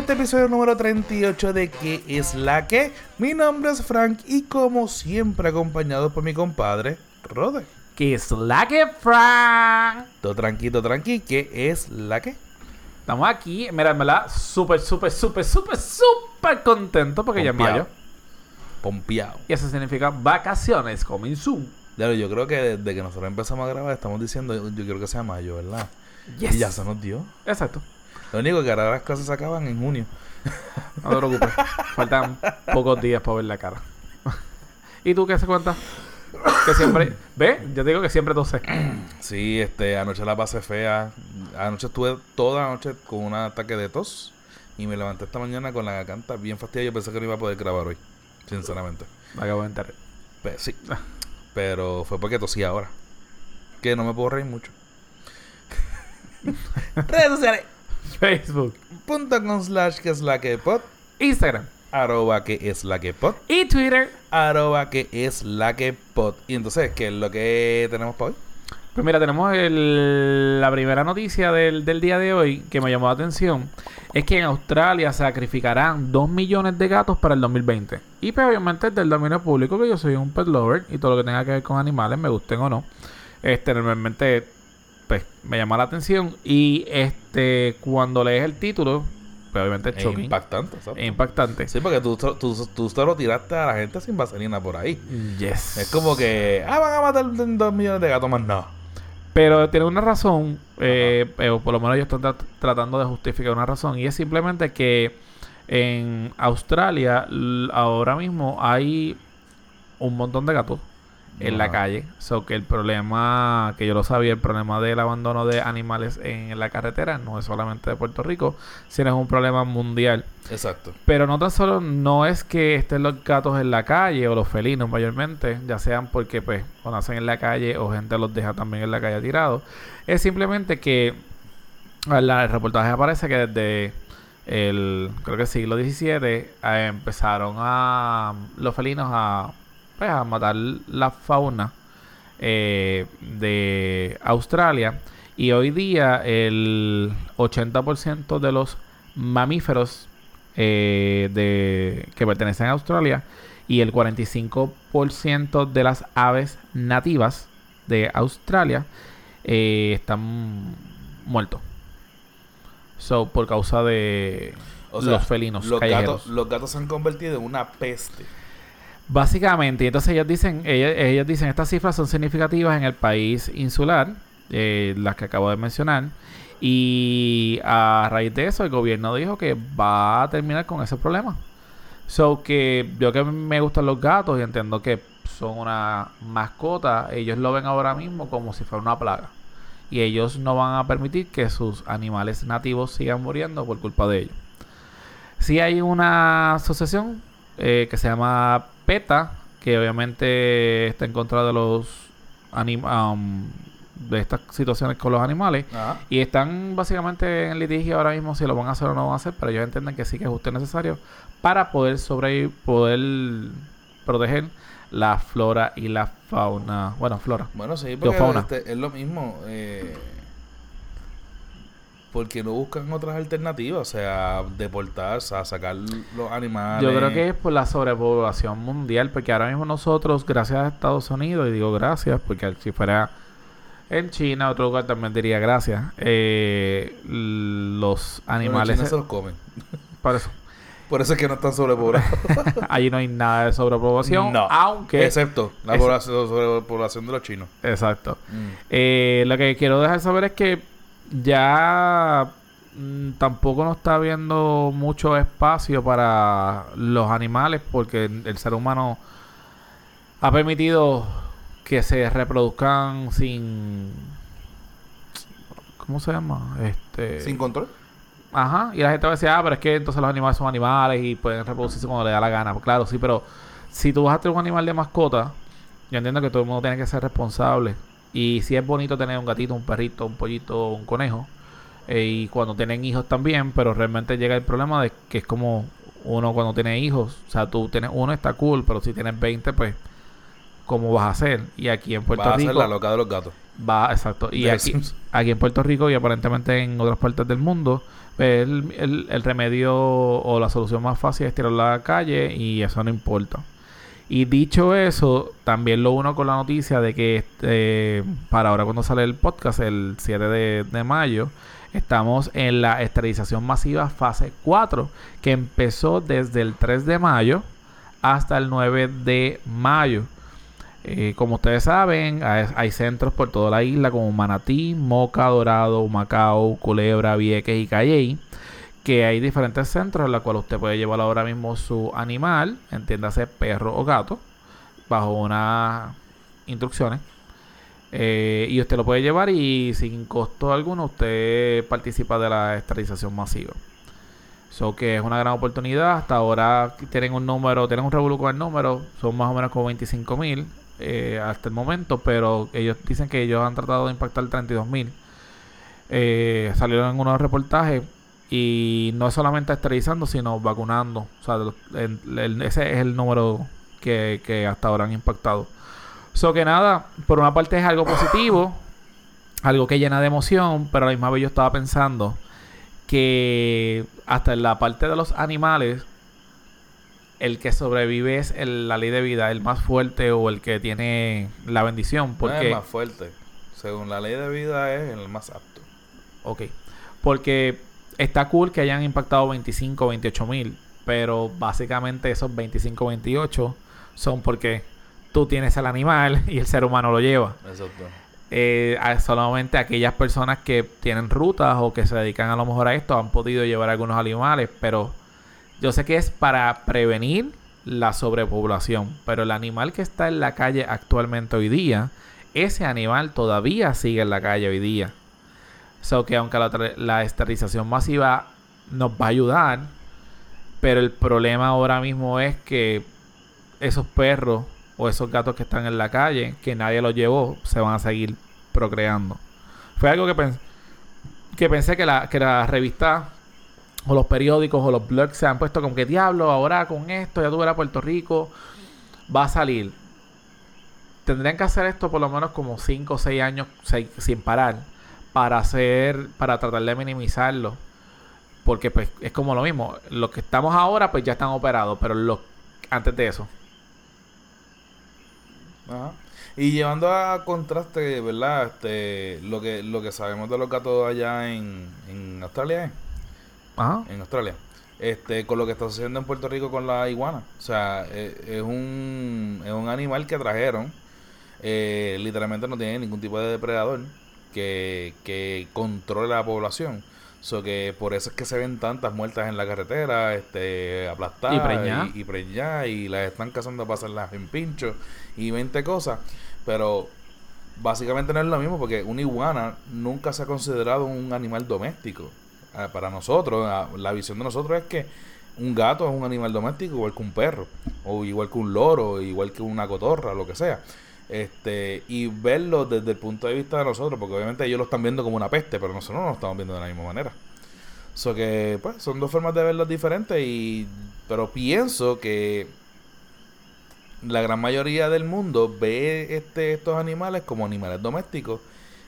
este episodio número 38 de ¿Qué es la que? Mi nombre es Frank y como siempre acompañado por mi compadre, Rode. ¿Qué es la que, Frank? Todo tranquilo, tranqui, ¿qué es la que? Estamos aquí, mira, en verdad, súper, súper, súper, súper, súper contento porque ya es Pompeado. mayo. Pompeado. Y eso significa vacaciones coming soon. Claro, yo creo que desde que nosotros empezamos a grabar estamos diciendo, yo quiero que sea mayo, ¿verdad? Yes. Y ya se nos dio. Exacto. Lo único que ahora las cosas se acaban en junio. No te preocupes. Faltan pocos días para ver la cara. ¿Y tú qué se cuenta? Que siempre... ¿Ves? Yo te digo que siempre tose. Sí, este, anoche la pasé fea. Anoche estuve toda la noche con un ataque de tos. Y me levanté esta mañana con la garganta bien fastidiada. Yo pensé que no iba a poder grabar hoy. Sinceramente. Me acabo de enterar. Pe- sí. Pero fue porque tosí ahora. Que no me puedo reír mucho. Redes sociales. Facebook, Punto con slash que es la que pod. Instagram Arroba que es la que pod. y Twitter. Arroba que es la que pod. Y entonces, ¿qué es lo que tenemos para hoy? Pues mira, tenemos el- la primera noticia del, del día de hoy que me llamó la atención. Es que en Australia sacrificarán 2 millones de gatos para el 2020. Y pues obviamente es del dominio público que yo soy un pet lover y todo lo que tenga que ver con animales, me gusten o no. Este, normalmente, pues me llama la atención. Y este, cuando lees el título, pues obviamente es shocking, impactante, ¿sabes? es impactante. Sí, porque tú, tú, tú, tú solo tiraste a la gente sin vaselina por ahí. Yes. Es como que, ah, van a matar dos millones de gatos más. No. Pero tiene una razón, eh, eh, o por lo menos yo estoy tra- tratando de justificar una razón, y es simplemente que en Australia ahora mismo hay un montón de gatos en la calle. So que el problema, que yo lo sabía, el problema del abandono de animales en la carretera no es solamente de Puerto Rico, sino es un problema mundial. Exacto. Pero no tan solo no es que estén los gatos en la calle o los felinos mayormente, ya sean porque pues o nacen en la calle o gente los deja también en la calle tirados. Es simplemente que en el reportaje aparece que desde el creo que siglo XVII eh, empezaron a los felinos a pues, a matar la fauna eh, de Australia y hoy día el 80% de los mamíferos eh, de, que pertenecen a Australia y el 45% de las aves nativas de Australia eh, están muertos. So, por causa de O sea, los felinos los callejeros. gatos, los gatos se han convertido en una peste. Básicamente, y entonces ellos dicen, ellos, dicen, estas cifras son significativas en el país insular, eh, las que acabo de mencionar, y a raíz de eso el gobierno dijo que va a terminar con ese problema. So que yo que me gustan los gatos y entiendo que son una mascota, ellos lo ven ahora mismo como si fuera una plaga. Y ellos no van a permitir que sus animales nativos sigan muriendo por culpa de ellos. Sí hay una asociación eh, que se llama PETA, que obviamente está en contra de los um, de estas situaciones con los animales. Ajá. Y están básicamente en litigio ahora mismo si lo van a hacer o no van a hacer, pero ellos entienden que sí que es justo y necesario para poder sobrevivir, poder proteger la flora y la fauna. Bueno, flora. Bueno, sí, porque fauna. este, es lo mismo. Eh, porque no buscan otras alternativas, o sea, deportar, o sea, sacar los animales. Yo creo que es por la sobrepoblación mundial, porque ahora mismo nosotros, gracias a Estados Unidos, y digo gracias, porque si fuera en China, otro lugar también diría gracias, eh, los Bueno, en animales... China se los comen. por eso, Por eso es que no están sobrepoblados. allí no hay nada de sobrepoblación, No. aunque... Excepto la población, sobrepoblación de los chinos. Exacto. Mm. Eh, lo que quiero dejar saber es que ya mm, tampoco no está habiendo mucho espacio para los animales porque el ser humano ha permitido que se reproduzcan sin ¿cómo se llama? Este Sin control. Ajá, y la gente va a decir, ah, pero es que entonces los animales son animales y pueden reproducirse cuando le da la gana. Pues claro, sí, pero si tú vas a tener un animal de mascota, yo entiendo que todo el mundo tiene que ser responsable. Y si es bonito tener un gatito, un perrito, un pollito, un conejo. eh, y cuando tienen hijos también, pero realmente llega el problema de que es como uno cuando tiene hijos. O sea, tú tienes uno, está cool, pero si tienes 20, pues, ¿cómo vas a hacer? Y aquí en Puerto Va a ser Rico... la loca de los gatos. Va, exacto. Y aquí, aquí en Puerto Rico y aparentemente en otras partes del mundo, pues, el, el- el remedio o la solución más fácil es tirarlo a la calle y eso no importa. Y dicho eso, también lo uno con la noticia de que este, para ahora cuando sale el podcast, el 7 de, mayo, estamos en la esterilización masiva fase 4, que empezó desde el 3 de mayo hasta el 9 de mayo. Eh, como ustedes saben, hay, hay centros por toda la isla como Manatí, Moca, Dorado, Macao, Culebra, Vieques y Calley. Que hay diferentes centros en los cuales usted puede llevar ahora mismo su animal, entiéndase perro o gato, bajo unas instrucciones. Eh, y usted lo puede llevar y sin costo alguno usted participa de la esterilización masiva. So que es una gran oportunidad. Hasta ahora tienen un número, tienen un revolú con el número, son más o menos como 25 mil eh, hasta el momento, pero ellos dicen que ellos han tratado de impactar 32 mil. Eh, salieron en unos reportajes y no es solamente esterilizando, sino vacunando. O sea, el- el- ese es el número que, que hasta ahora han impactado. So que nada, por una parte es algo positivo, algo que llena de emoción, pero a la misma vez yo estaba pensando que hasta en la parte de los animales, el que sobrevive es el- la ley de vida, el más fuerte o el que tiene la bendición. No es Porque, el más fuerte. Según la ley de vida es el más apto. ok, porque está cool que hayan impactado 25, 28 mil, pero básicamente esos 25, 28 son porque tú tienes el animal y el ser humano lo lleva. Exacto. eh, solamente aquellas personas que tienen rutas o que se dedican a lo mejor a esto han podido llevar algunos animales, pero yo sé que es para prevenir la sobrepoblación, pero el animal que está en la calle actualmente hoy día, ese animal todavía sigue en la calle hoy día. So que aunque la, la esterilización masiva nos va a ayudar, pero el problema ahora mismo es que esos perros o esos gatos que están en la calle, que nadie los llevó, se van a seguir procreando. Fue algo que, pens- que pensé que la, que la revista o los periódicos o los blogs se han puesto como que diablo, ahora con esto, ya tú verás Puerto Rico, va a salir. Tendrían que hacer esto por lo menos como 5 o 6 años sin parar para hacer, para tratar de minimizarlo. Porque pues es como lo mismo. Los que estamos ahora pues ya están operados, pero los antes de eso. Ajá. Y llevando a contraste, ¿verdad? Este, lo que lo que sabemos de los gatos allá en, en Australia, ¿eh? Ajá. en Australia, este, con lo que está sucediendo en Puerto Rico con la iguana. O sea, eh, es un es un animal que trajeron, eh, literalmente no tiene ningún tipo de depredador que, que controle la población. So que por eso es que se ven tantas muertas en la carretera, este, aplastadas Y preñadas. y, y y las están cazando para hacerlas en pincho y 20 cosas. Pero básicamente no es lo mismo porque una iguana nunca se ha considerado un animal doméstico. Ah, para nosotros, ah, la visión de nosotros es que un gato es un animal doméstico igual que un perro, o igual que un loro, igual que una cotorra, lo que sea. Este, y verlo desde el punto de vista de nosotros, porque obviamente ellos lo están viendo como una peste, pero nosotros no lo estamos viendo de la misma manera. So que, pues, son dos formas de verlos diferentes, y, pero pienso que la gran mayoría del mundo ve este, estos animales como animales domésticos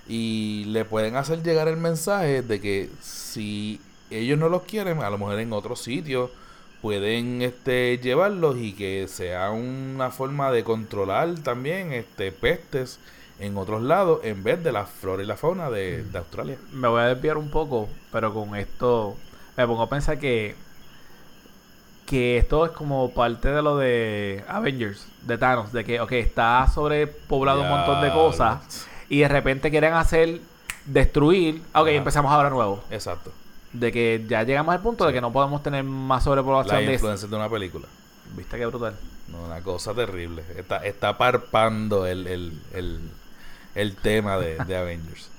y le pueden hacer llegar el mensaje de que si ellos no los quieren, a lo mejor en otros sitios pueden este llevarlos y que sea una forma de controlar también este pestes en otros lados en vez de la flora y la fauna de, de Australia. Me voy a desviar un poco, pero con esto me pongo a pensar que que esto es como parte de lo de Avengers, de Thanos, de que, ok, está sobrepoblado un montón de Ya, cosas y de repente quieren hacer destruir, ok, Ajá. empezamos ahora nuevo, Exacto. De que ya llegamos al punto de que no podemos tener más sobrepoblación La influencia de una película. ¿Viste qué brutal? No, una cosa terrible. Está, está parpando el, el, el, el tema de, de Avengers.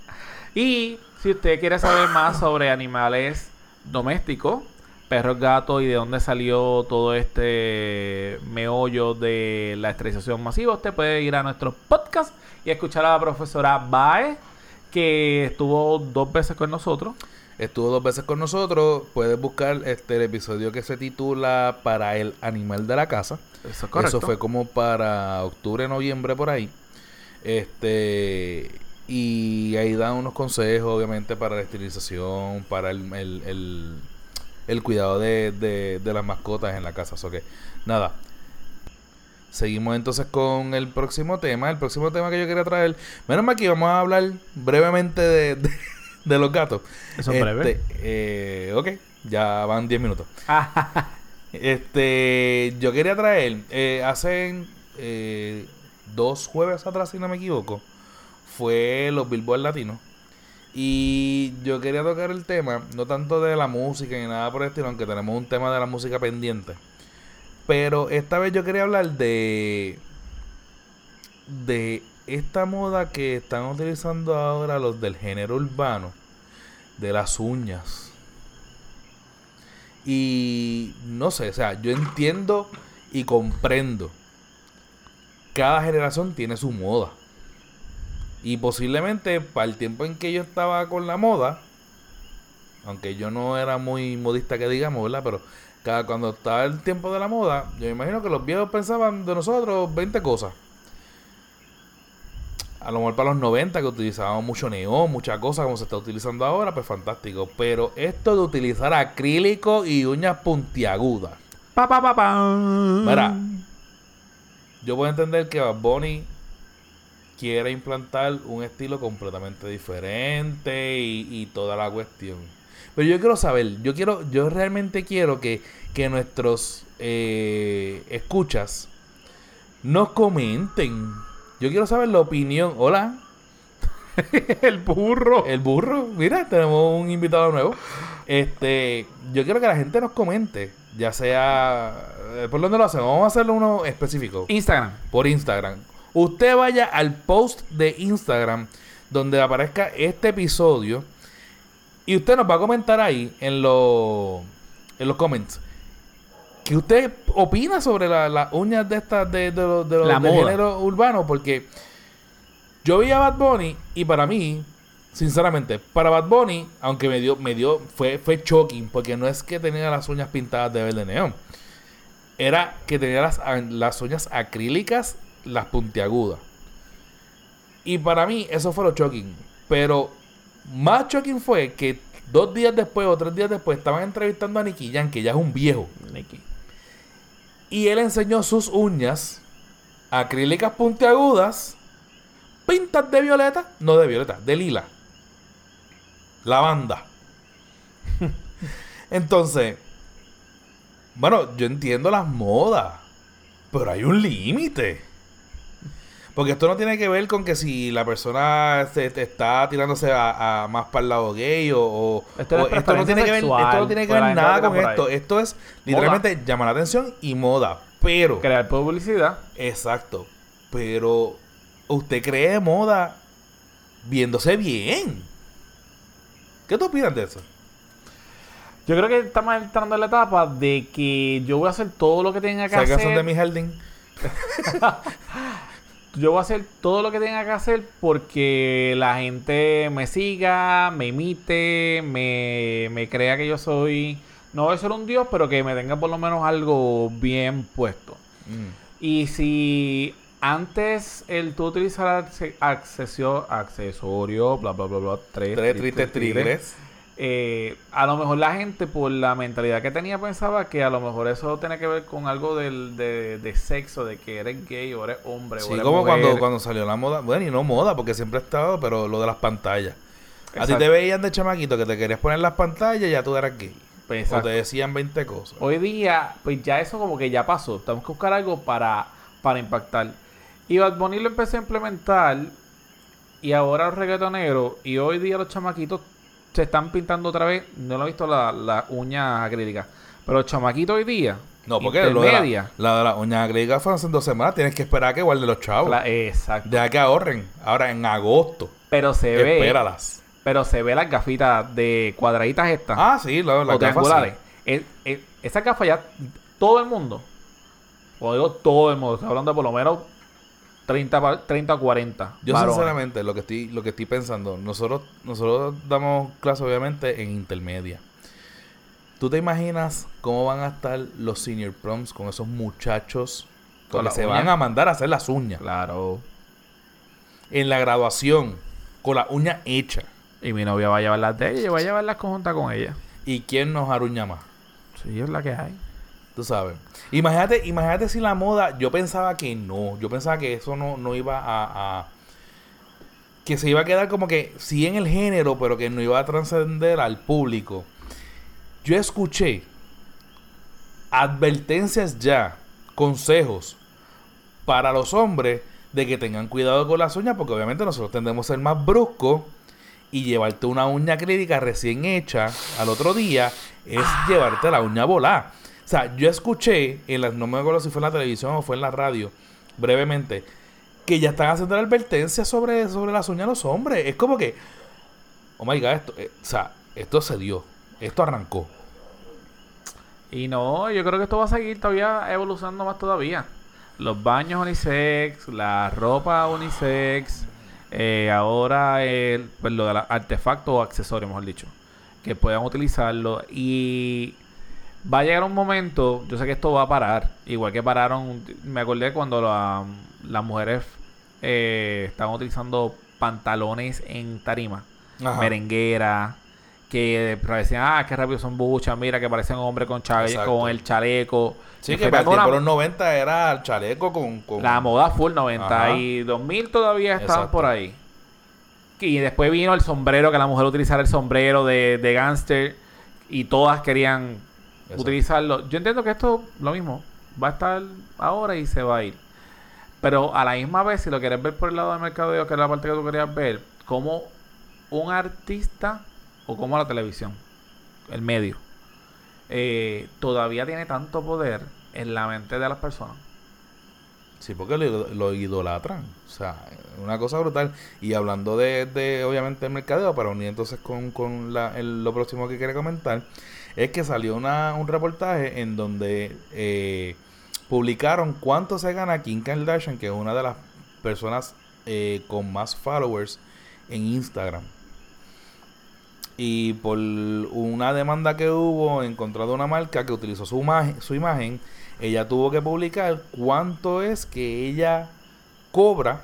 Y si usted quiere saber más sobre animales domésticos, perros, gatos y de dónde salió todo este meollo de la esterilización masiva, usted puede ir a nuestro podcast y escuchar a la profesora Bae, que estuvo dos veces con nosotros. Estuvo dos veces con nosotros. Puedes buscar este el episodio que se titula Para el animal de la casa. Eso es correcto. Eso fue como para octubre, noviembre por ahí. Este Y ahí dan unos consejos, obviamente, para la esterilización, para el, el, el, el cuidado de, de, de, las mascotas en la casa. So que, nada. Seguimos entonces con el próximo tema. El próximo tema que yo quería traer. Menos mal que vamos a hablar brevemente de, de, de los gatos. Eso es breve. Este, eh, ok, ya van 10 minutos. este, yo quería traer, eh, hace eh, dos jueves atrás, si no me equivoco, fue los Billboard Latinos. Y yo quería tocar el tema, no tanto de la música ni nada por el estilo, aunque tenemos un tema de la música pendiente. Pero esta vez yo quería hablar de. de esta moda que están utilizando ahora los del género urbano, de las uñas. Y no sé, o sea, yo entiendo y comprendo. Cada generación tiene su moda. Y posiblemente para el tiempo en que yo estaba con la moda, aunque yo no era muy modista que digamos, ¿verdad? Pero cada, cuando estaba el tiempo de la moda, yo me imagino que los viejos pensaban de nosotros 20 cosas. A lo mejor para los 90 que utilizábamos mucho neón, muchas cosas como se está utilizando ahora, pues fantástico. Pero esto de utilizar acrílico y uñas puntiagudas. Pa, pa, pa, pa. Mira, yo puedo entender que Bad Bunny quiere implantar un estilo completamente diferente y, y, toda la cuestión. Pero yo quiero saber, yo quiero, yo realmente quiero que, que nuestros eh, escuchas nos comenten. Yo quiero saber la opinión. Hola. el burro. El burro. Mira, tenemos un invitado nuevo. Este, yo quiero que la gente nos comente, ya sea ¿por dónde lo hacemos? Vamos a hacerlo uno específico. Instagram. Por Instagram. Usted vaya al post de Instagram donde aparezca este episodio y usted nos va a comentar ahí en los en los comments que usted opina sobre las la uñas de estas de, de, de, de los moda. género urbano porque yo vi a Bad Bunny y para mí sinceramente para Bad Bunny aunque me dio me dio fue fue shocking porque no es que tenía las uñas pintadas de verde neón. Era que tenía las, las uñas acrílicas las puntiagudas. Y para mí eso fue lo shocking. Pero más shocking fue que dos días después o tres días después estaban entrevistando a Nicky Jam, que ya es un viejo. Y él enseñó sus uñas acrílicas puntiagudas, pintas de violeta, no de violeta, de lila. Lavanda. Entonces, bueno, yo entiendo las modas, pero hay un límite. Porque esto no tiene que ver con que si la persona se, te está tirándose a, a más para el lado gay o, o- Esto no o es esto no tiene que ver, sexual, esto no tiene que para ver la gente nada con esto. ahí. Esto es literalmente llamar la atención y moda. Pero, Crear publicidad. exacto. Pero usted cree moda viéndose bien. ¿Qué tú opinas de eso? Yo creo que estamos entrando en la etapa de que yo voy a hacer todo lo que tenga que ¿Sabes hacer. de mi jardín? Yo voy a hacer todo lo que tenga que hacer porque la gente me siga, me imite, me, me crea que yo soy. No voy a ser un dios, pero que me tenga por lo menos algo bien puesto. Mm. Y si antes el tú utilizar acce- accesio- accesorio, bla, bla, bla, bla, tres, Tres tristes tigres. Eh, a lo mejor la gente por la mentalidad que tenía pensaba que a lo mejor eso tiene que ver con algo del, de, de sexo, de que eres gay o eres hombre o Sí, eres como mujer. cuando, cuando salió la moda. Bueno, y no moda, porque siempre ha estado, pero lo de las pantallas. A ti Exacto. te veían de chamaquito que te querías poner las pantallas y ya tú eras gay. O exacto. te decían 20 cosas. Hoy día, pues ya eso como que ya pasó. Tenemos que buscar algo para, para impactar. Y Bad Bunny lo empezó a implementar. Y ahora los reggaetoneros. Y hoy día los chamaquitos se están pintando otra vez. No lo he visto las la uñas acrílicas. Pero los chamaquitos hoy día. No, porque lo de la, la de las uñas agregadas fueron hace dos semanas. Tienes que esperar a que guarden los chavos. la- exacto. Deja que ahorren. Ahora en agosto. Pero se ve. Espéralas. Pero se ve las gafitas de cuadraditas estas. Ah, sí, la, la o gafas, sí. Es- es- Esas gafas ya todo el mundo. O digo todo el mundo. Estoy hablando de por lo menos 30, pa- 30 o 40. Yo varones. sinceramente lo que estoy lo que estoy pensando, nosotros nosotros damos clase obviamente en intermedia. ¿Tú te imaginas cómo van a estar los senior proms con esos muchachos Con que se van a mandar a hacer las uñas Claro. en la graduación? con la uña hecha. Y mi novia va a llevar las de ella y voy a llevar las conjuntas con ella. ¿Y quién nos aruña más? Sí, es la que hay. Tú sabes. Imagínate, imagínate si la moda, yo pensaba que no, yo pensaba que eso no, no iba a, a- que se iba a quedar como que sí en el género, pero que no iba a trascender al público. Yo escuché advertencias ya, consejos para los hombres de que tengan cuidado con las uñas, porque obviamente nosotros tendemos a ser más bruscos y llevarte una uña acrílica recién hecha al otro día es llevarte la uña volada. O sea, yo escuché, en las, no me acuerdo si fue en la televisión o fue en la radio, brevemente, que ya están haciendo la advertencia sobre, sobre las uñas de los hombres. Es como que, oh my god, esto, eh, o sea, esto se dio, esto arrancó. Y no, yo creo que esto va a seguir todavía evolucionando más todavía. Los baños unisex, la ropa unisex, eh, ahora el, pues, lo de artefactos o accesorios, mejor dicho, que puedan utilizarlo. Y va a llegar un momento, yo sé que esto va a parar, igual que pararon, me acordé cuando la- las mujeres eh, estaban utilizando pantalones en tarima, Ajá. merenguera, que decían, ah, qué rápido son buchas, mira que parecen hombres con, chale- con el chaleco. Sí, que para de los 90 era el chaleco con... con- la moda full 90 Ajá. y 2000 todavía estaban Exacto. por ahí. Y después vino el sombrero, que la mujer utilizara el sombrero de, de gangster y todas querían Exacto. utilizarlo. Yo entiendo que esto, lo mismo, va a estar ahora y se va a ir. Pero a la misma vez, si lo quieres ver por el lado del mercadeo, que es la parte que tú querías ver, como un artista o como la televisión, el medio, eh, todavía tiene tanto poder en la mente de las personas. Sí, porque lo, lo idolatran. O sea, una cosa brutal. Y hablando de, de obviamente, el mercadeo, para unir entonces con, con la- el- lo próximo que quería comentar, es que salió una, un reportaje en donde eh, publicaron cuánto se gana Kim Kardashian, que es una de las personas eh, con más followers en Instagram. Y por una demanda que hubo en contra de una marca que utilizó su, imagen- su imagen, ella tuvo que publicar cuánto es que ella cobra,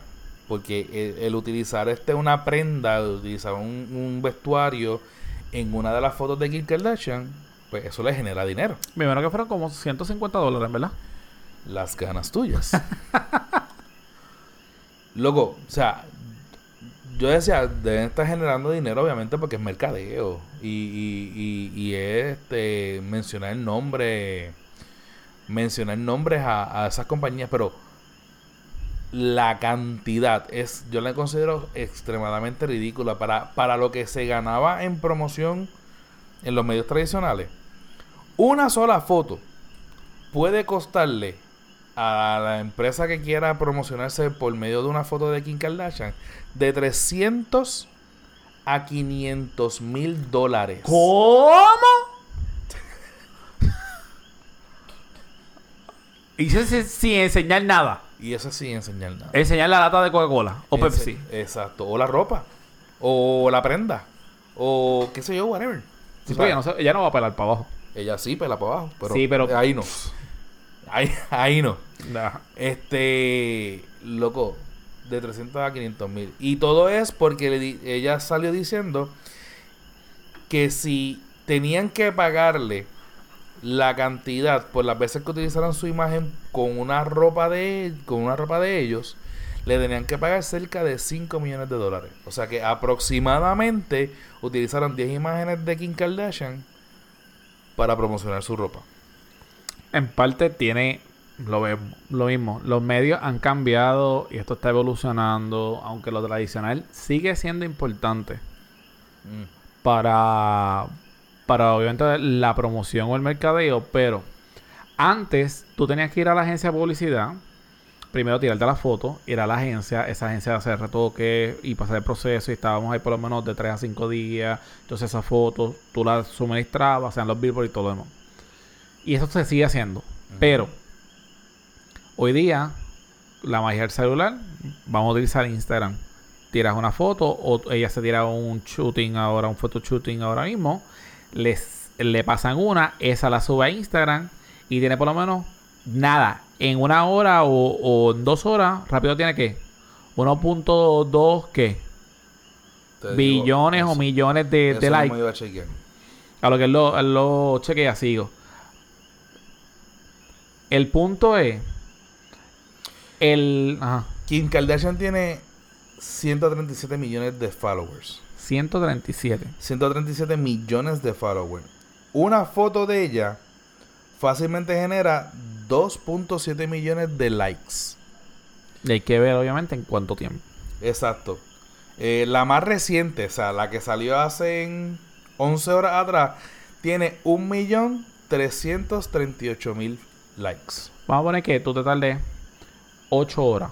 porque el, el utilizar este una prenda, utilizar un vestuario en una de las fotos de Kim Kardashian, pues eso le genera dinero. Me imagino que fueron como 150 dólares, ¿verdad? Las ganas tuyas. Loco, o sea, yo decía, deben estar generando dinero, obviamente, porque es mercadeo. Y, y, y, y es este, mencionar nombre, mencionar nombres a, a esas compañías, pero la cantidad es, yo la considero extremadamente ridícula para, para lo que se ganaba en promoción en los medios tradicionales. Una sola foto puede costarle a la empresa que quiera promocionarse por medio de una foto de Kim Kardashian de 300 a 500 mil dólares. ¿Cómo? Y eso sin, sin enseñar nada. Y eso sin enseñar nada. Enseñar la lata de Coca-Cola o Ense- Pepsi. Exacto. O la ropa. O la prenda. O qué sé yo, whatever. Sí, O sea, ella, no, se- ella no va a pelar para abajo. ella sí pela para abajo. Pero Sí, pero- ahí no. Ahí, ahí no. Nah. Este, loco, de 300 a 500 mil. Y todo es porque le di- ella salió diciendo que si tenían que pagarle la cantidad por las veces que utilizaron su imagen con una ropa de con una ropa de ellos, le tenían que pagar cerca de 5 millones de dólares. O sea que aproximadamente utilizaron 10 imágenes de Kim Kardashian para promocionar su ropa. En parte tiene lo, lo mismo. Los medios han cambiado y esto está evolucionando, aunque lo tradicional sigue siendo importante Mm. para, para obviamente la promoción o el mercadeo, pero antes tú tenías que ir a la agencia de publicidad, primero tirarte la foto, ir a la agencia, esa agencia hacer retoque y pasar el proceso y estábamos ahí por lo menos de 3 a 5 días, entonces esa foto tú la suministrabas, sean los billboards y todo lo demás. Y eso se sigue haciendo, pero hoy día la magia del celular, vamos a utilizar Instagram. Tiras una foto o ella se tira un shooting ahora, un photo shooting ahora mismo. Les, le pasan una, esa la sube a Instagram y tiene por lo menos nada. En una hora o, o en dos horas, rápido tiene que 1.2 que digo billones o eso. millones de, likes. a lo que él lo, él lo chequea, sigo. El punto es. El. Ajá. Kim Kardashian tiene 137 millones de followers. 137. 137 millones de followers. Una foto de ella fácilmente genera 2.7 millones de likes. Y hay que ver, obviamente, en cuánto tiempo. Exacto. Eh, la más reciente, o sea, la que salió hace en 11 horas atrás, tiene 1.338.000 likes. Vamos a poner que tú te tardes 8 horas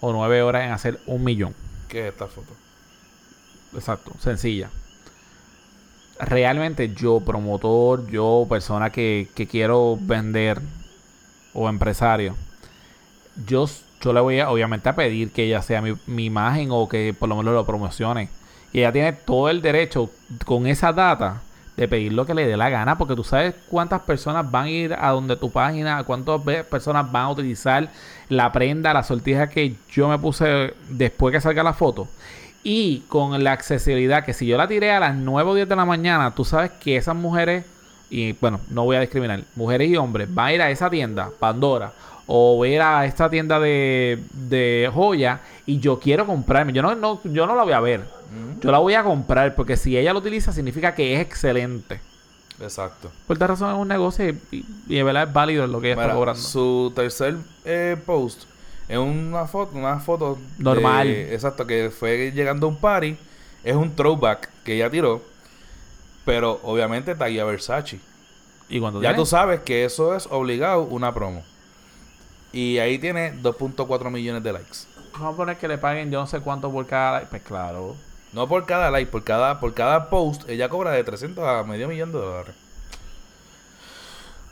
o 9 horas en hacer un millón. ¿Qué es esta foto? Exacto, sencilla. Realmente yo, promotor, yo, persona que, que quiero vender o empresario, yo, yo le voy a, obviamente a pedir que ella sea mi, mi imagen o que por lo menos lo promocione. Y ella tiene todo el derecho con esa data de pedir lo que le dé la gana, porque tú sabes cuántas personas van a ir a donde tu página, cuántas ve- personas van a utilizar la prenda, la sortija que yo me puse después que salga la foto. Y con la accesibilidad que si yo la tiré a las 9 o 10 de la mañana, tú sabes que esas mujeres, y bueno, no voy a discriminar, mujeres y hombres, van a ir a esa tienda, Pandora, o ver a esta tienda de, de joya, y yo quiero comprarme. Yo no, no, yo no la voy a ver. Yo la voy a comprar porque si ella lo utiliza significa que es excelente. Exacto. Por tal razón es un negocio y, y- y de verdad es válido lo que ella está cobrando. su tercer eh, post es una foto, una foto de- Normal. exacto, que fue llegando a un party. Es un throwback que ella tiró. Pero obviamente taguía Versace. Y cuando Ya tiene- tú sabes que eso es obligado una promo. Y ahí tiene 2.4 millones de likes. Vamos a poner que le paguen yo no sé cuánto por cada... like. Pues claro. No por cada like, por cada, por cada post, ella cobra de 300 a medio millón de dólares.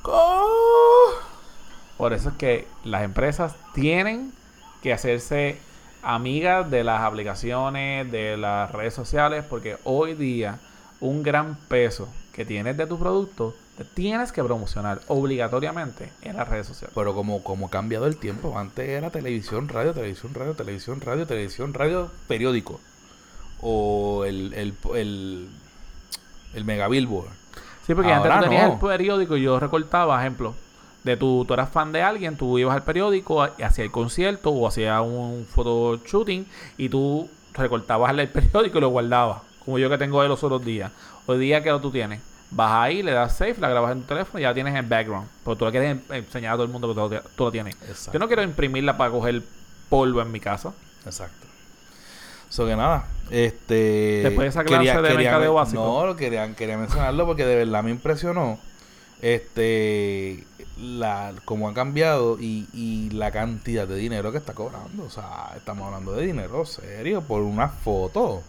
Oh. Por eso es que las empresas tienen que hacerse amigas de las aplicaciones, de las redes sociales, porque hoy día un gran peso que tienes de tu producto te tienes que promocionar obligatoriamente en las redes sociales. Pero como, como ha cambiado el tiempo, antes era televisión, radio, televisión, radio, televisión, radio, televisión, radio, periódico. O el, el, el, el mega billboard. Sí, porque antes tenías el periódico y yo recortaba, ejemplo, de tu, tú eras fan de alguien, tú ibas al periódico, y hacías el concierto o hacías un photo shooting y tú recortabas el periódico y lo guardabas, como yo que tengo de los otros días. Hoy día, ¿qué tú tienes? Vas ahí, le das save, la grabas en tu teléfono y ya tienes en background. Porque tú le quieres en- enseñar a todo el mundo que tú, lo- tú lo tienes. Exacto. Yo no quiero imprimirla para coger polvo en mi casa. Exacto. So que nada, este... Después de esa clase de mercadeo básico. No, lo querían, quería mencionarlo porque de verdad me impresionó este la cómo ha cambiado y, y la cantidad de dinero que está cobrando. O sea, estamos hablando de dinero serio por una foto.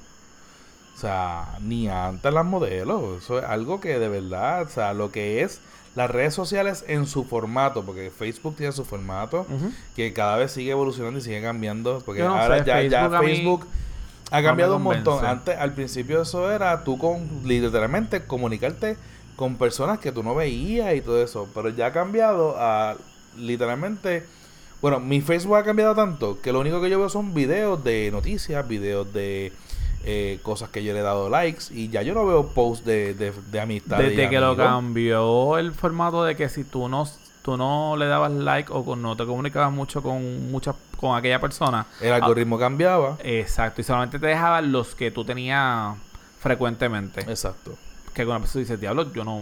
O sea, ni antes las modelos. Eso es algo que de verdad, o sea, lo que es las redes sociales en su formato, porque Facebook tiene su formato, que cada vez sigue evolucionando y sigue cambiando. Porque no ahora sé, ya, ya Facebook a mí Facebook ha no cambiado un montón. Antes, al principio eso era tú con literalmente comunicarte con personas que tú no veías y todo eso. Pero ya ha cambiado a literalmente. Bueno, mi Facebook ha cambiado tanto que lo único que yo veo son videos de noticias, videos de eh, cosas que yo le he dado likes y ya yo no veo posts de, de, de amistad. Desde que lo cambió el formato de que si tú no tú no le dabas like o con- no te comunicabas mucho con muchas con aquella persona, El algoritmo cambiaba. exacto, y solamente te dejaban los que tú tenías frecuentemente. Exacto. Que con una persona dice, diablo, yo no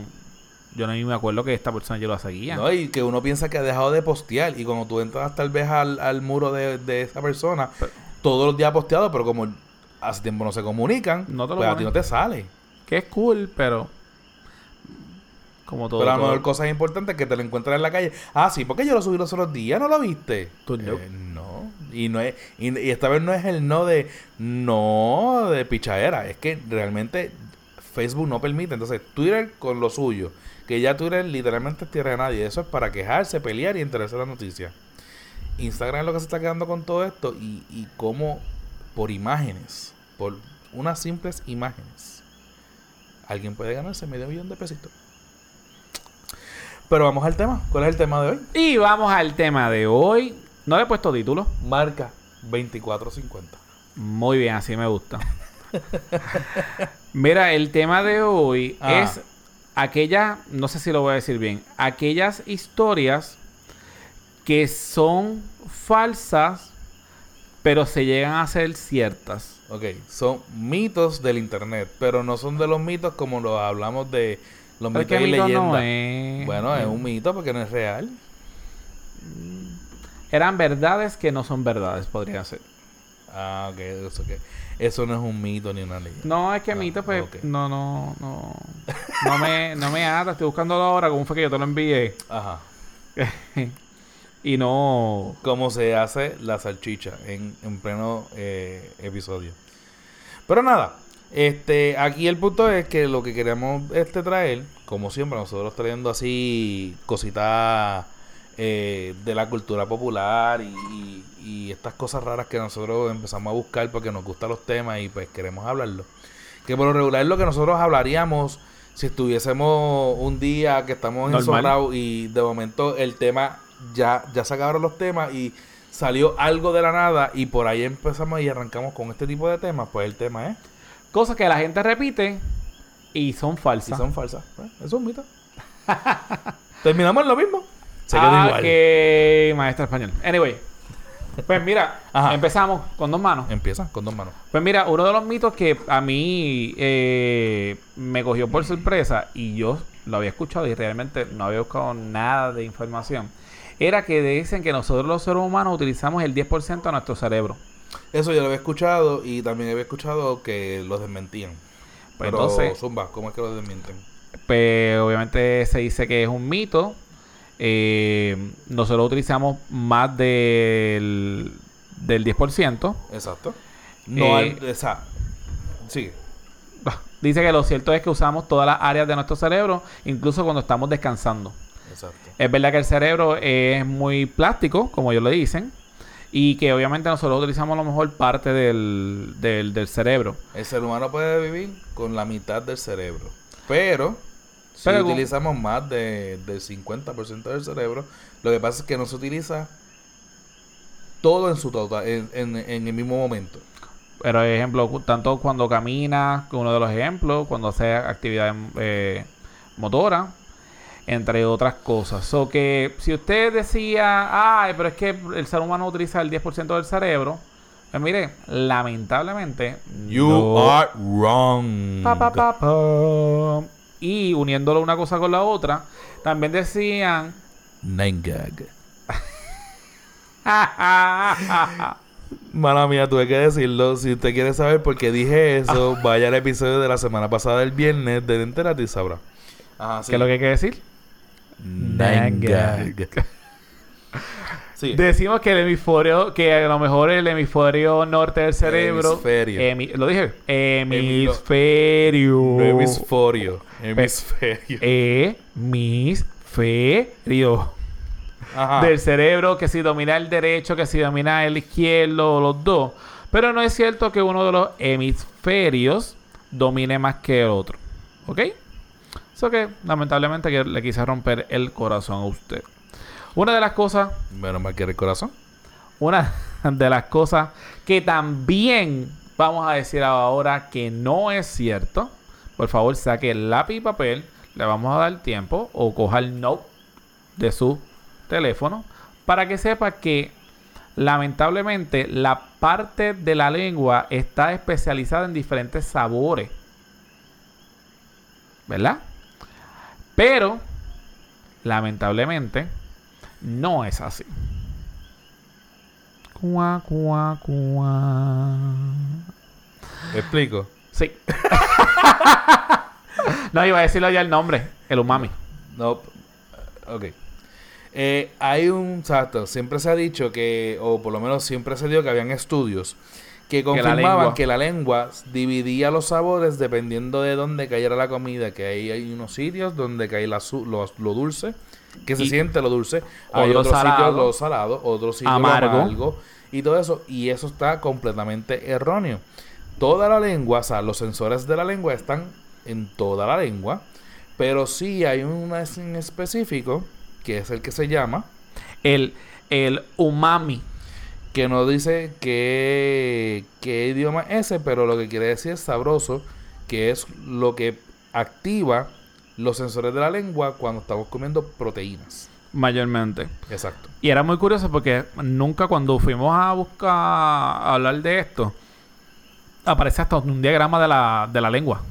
yo no ni me acuerdo que esta persona yo la seguía. No, y que uno piensa que ha dejado de postear. Y cuando tú entras tal vez al, al muro de, de esa persona, Pero- todos los días ha posteado, pero como hace tiempo no se comunican, No te lo pues a ti no te sale. Que es cool, pero como todo. pero a lo mejor cosas importantes que te lo encuentras en la calle. Ah, sí, porque yo lo subí los otros días, ¿no lo viste? Tú no. Eh, no. Y, no es, y, y esta vez no es el no de no de pichadera. Es que realmente Facebook no permite. Entonces, Twitter con lo suyo. Que ya Twitter literalmente es tierra de nadie. Eso es para quejarse, pelear y enterarse de la noticia. Instagram es lo que se está quedando con todo esto. Y, y cómo por imágenes, por unas simples imágenes, alguien puede ganarse medio millón de pesitos. Pero vamos al tema. ¿Cuál es el tema de hoy? Y vamos al tema de hoy. No le he puesto título. Marca 2450. Muy bien, así me gusta. Mira, el tema de hoy Ah. es aquella, no sé si lo voy a decir bien, aquellas historias que son falsas, pero se llegan a ser ciertas. Ok, son mitos del internet, pero no son de los mitos como lo hablamos de los Pero mitos y mito leyendas. no es- Bueno, es un mito porque no es real. Eran verdades que no son verdades, podría ser. Ah, ok, eso que eso no es un mito ni una leyenda. No, es que Ah, mito, pues, no, no, no. No me, no me ata. Estoy buscándolo ahora, como fue que yo te lo envié. Ajá. y no. Cómo se hace la salchicha en, en pleno eh, episodio. Pero nada, este, aquí el punto es que lo que queremos este traer, como siempre, nosotros trayendo así cositas eh, de la cultura popular y, y- y estas cosas raras que nosotros empezamos a buscar porque nos gustan los temas y pues queremos hablarlo. Que por lo regular es lo que nosotros hablaríamos si estuviésemos un día que estamos ensolados y de momento el tema ya, ya se acabaron los temas y salió algo de la nada y por ahí empezamos y arrancamos con este tipo de temas, pues el tema es Cosas que la gente repite y son falsas. son falsas. Pues, eso es un mito. Terminamos en lo mismo. Se quedó ah, igual. que maestra español. Anyway. Pues mira, Ajá. empezamos con dos manos. Empieza con dos manos. Pues mira, uno de los mitos que a mí eh, me cogió por sorpresa y yo lo había escuchado y realmente no había buscado nada de información, era que dicen que nosotros los seres humanos utilizamos el 10% de nuestro cerebro. Eso yo lo había escuchado y también había escuchado que los desmentían. Pues Pero, entonces- Zumba, ¿cómo es que los desmienten? Pues obviamente se dice que es un mito. Eh, nosotros utilizamos más del, del 10%. Exacto. No, Eh, hay- o sea, sigue. Dice que lo cierto es que usamos todas las áreas de nuestro cerebro, incluso cuando estamos descansando. Exacto. Es verdad que el cerebro es muy plástico, como ellos le dicen, y que obviamente nosotros utilizamos a lo mejor parte del, del, del cerebro. El ser humano puede vivir con la mitad del cerebro. Pero, si Pero- utilizamos más de, del 50% del cerebro, lo que pasa es que no se utiliza todo en su total, en, en- en el mismo momento. Pero ejemplo, tanto cuando camina, que uno de los ejemplos, cuando hace actividad eh, motora, entre otras cosas. So que si usted decía, ay, pero es que el ser humano utiliza el 10% del cerebro, pues mire, lamentablemente, no. are wrong. Pa, pa, pa, pa. Y uniéndolo una cosa con la otra, también decían. Nine gag. Mala mía, tuve que decirlo. Si usted quiere saber por qué dije eso, vaya al episodio de la semana pasada del viernes de Enterate y sabrá. Ajá, sí. ¿Qué es lo que hay que decir? Nine Nine gag. Sí. Decimos que el hemisferio, que a lo mejor el hemisferio norte del cerebro. Hemisferio. hemi- lo dije. Hemisferio. Hemisferio. Hemisferio. Hemisferio. Ajá. Del cerebro, que si domina el derecho, que si domina el izquierdo, o los dos. Pero no es cierto que uno de los hemisferios domine más que el otro. ¿Ok? Eso que lamentablemente que le quise romper el corazón a usted. Una de las cosas Menos mal que era el corazón. una de las cosas que también vamos a decir ahora que no es cierto. Por favor, saque lápiz y papel. Le vamos a dar tiempo o coja el note de su teléfono para que sepa que lamentablemente la parte de la lengua está especializada en diferentes sabores. ¿Verdad? Pero, lamentablemente, no es así. Cuá, cuá, cuá. ¿Explico? Sí. no, iba a decirlo ya el nombre, el umami. No. Ok. Eh, hay un. Exacto. Siempre se ha dicho que, o por lo menos siempre se dio que habían estudios que la confirmaban lengua- que la lengua dividía los sabores dependiendo de dónde cayera la comida. Que ahí hay unos sitios donde cae la su- lo, lo dulce, que se Y- siente lo dulce. Hay Otro otros sitios lo salado, otros sitios Amargo. lo amargo. Y todo eso. Y eso está completamente erróneo. Toda la lengua, o sea, los sensores de la lengua están en toda la lengua. Pero sí hay una en específico, que es el que se llama, El, el umami. que no dice qué, qué idioma es ese, pero lo que quiere decir es sabroso, que es lo que activa los sensores de la lengua cuando estamos comiendo proteínas. Mayormente. Exacto. Y era muy curioso porque nunca cuando fuimos a buscar a hablar de esto, aparece hasta un diagrama de la, de la lengua.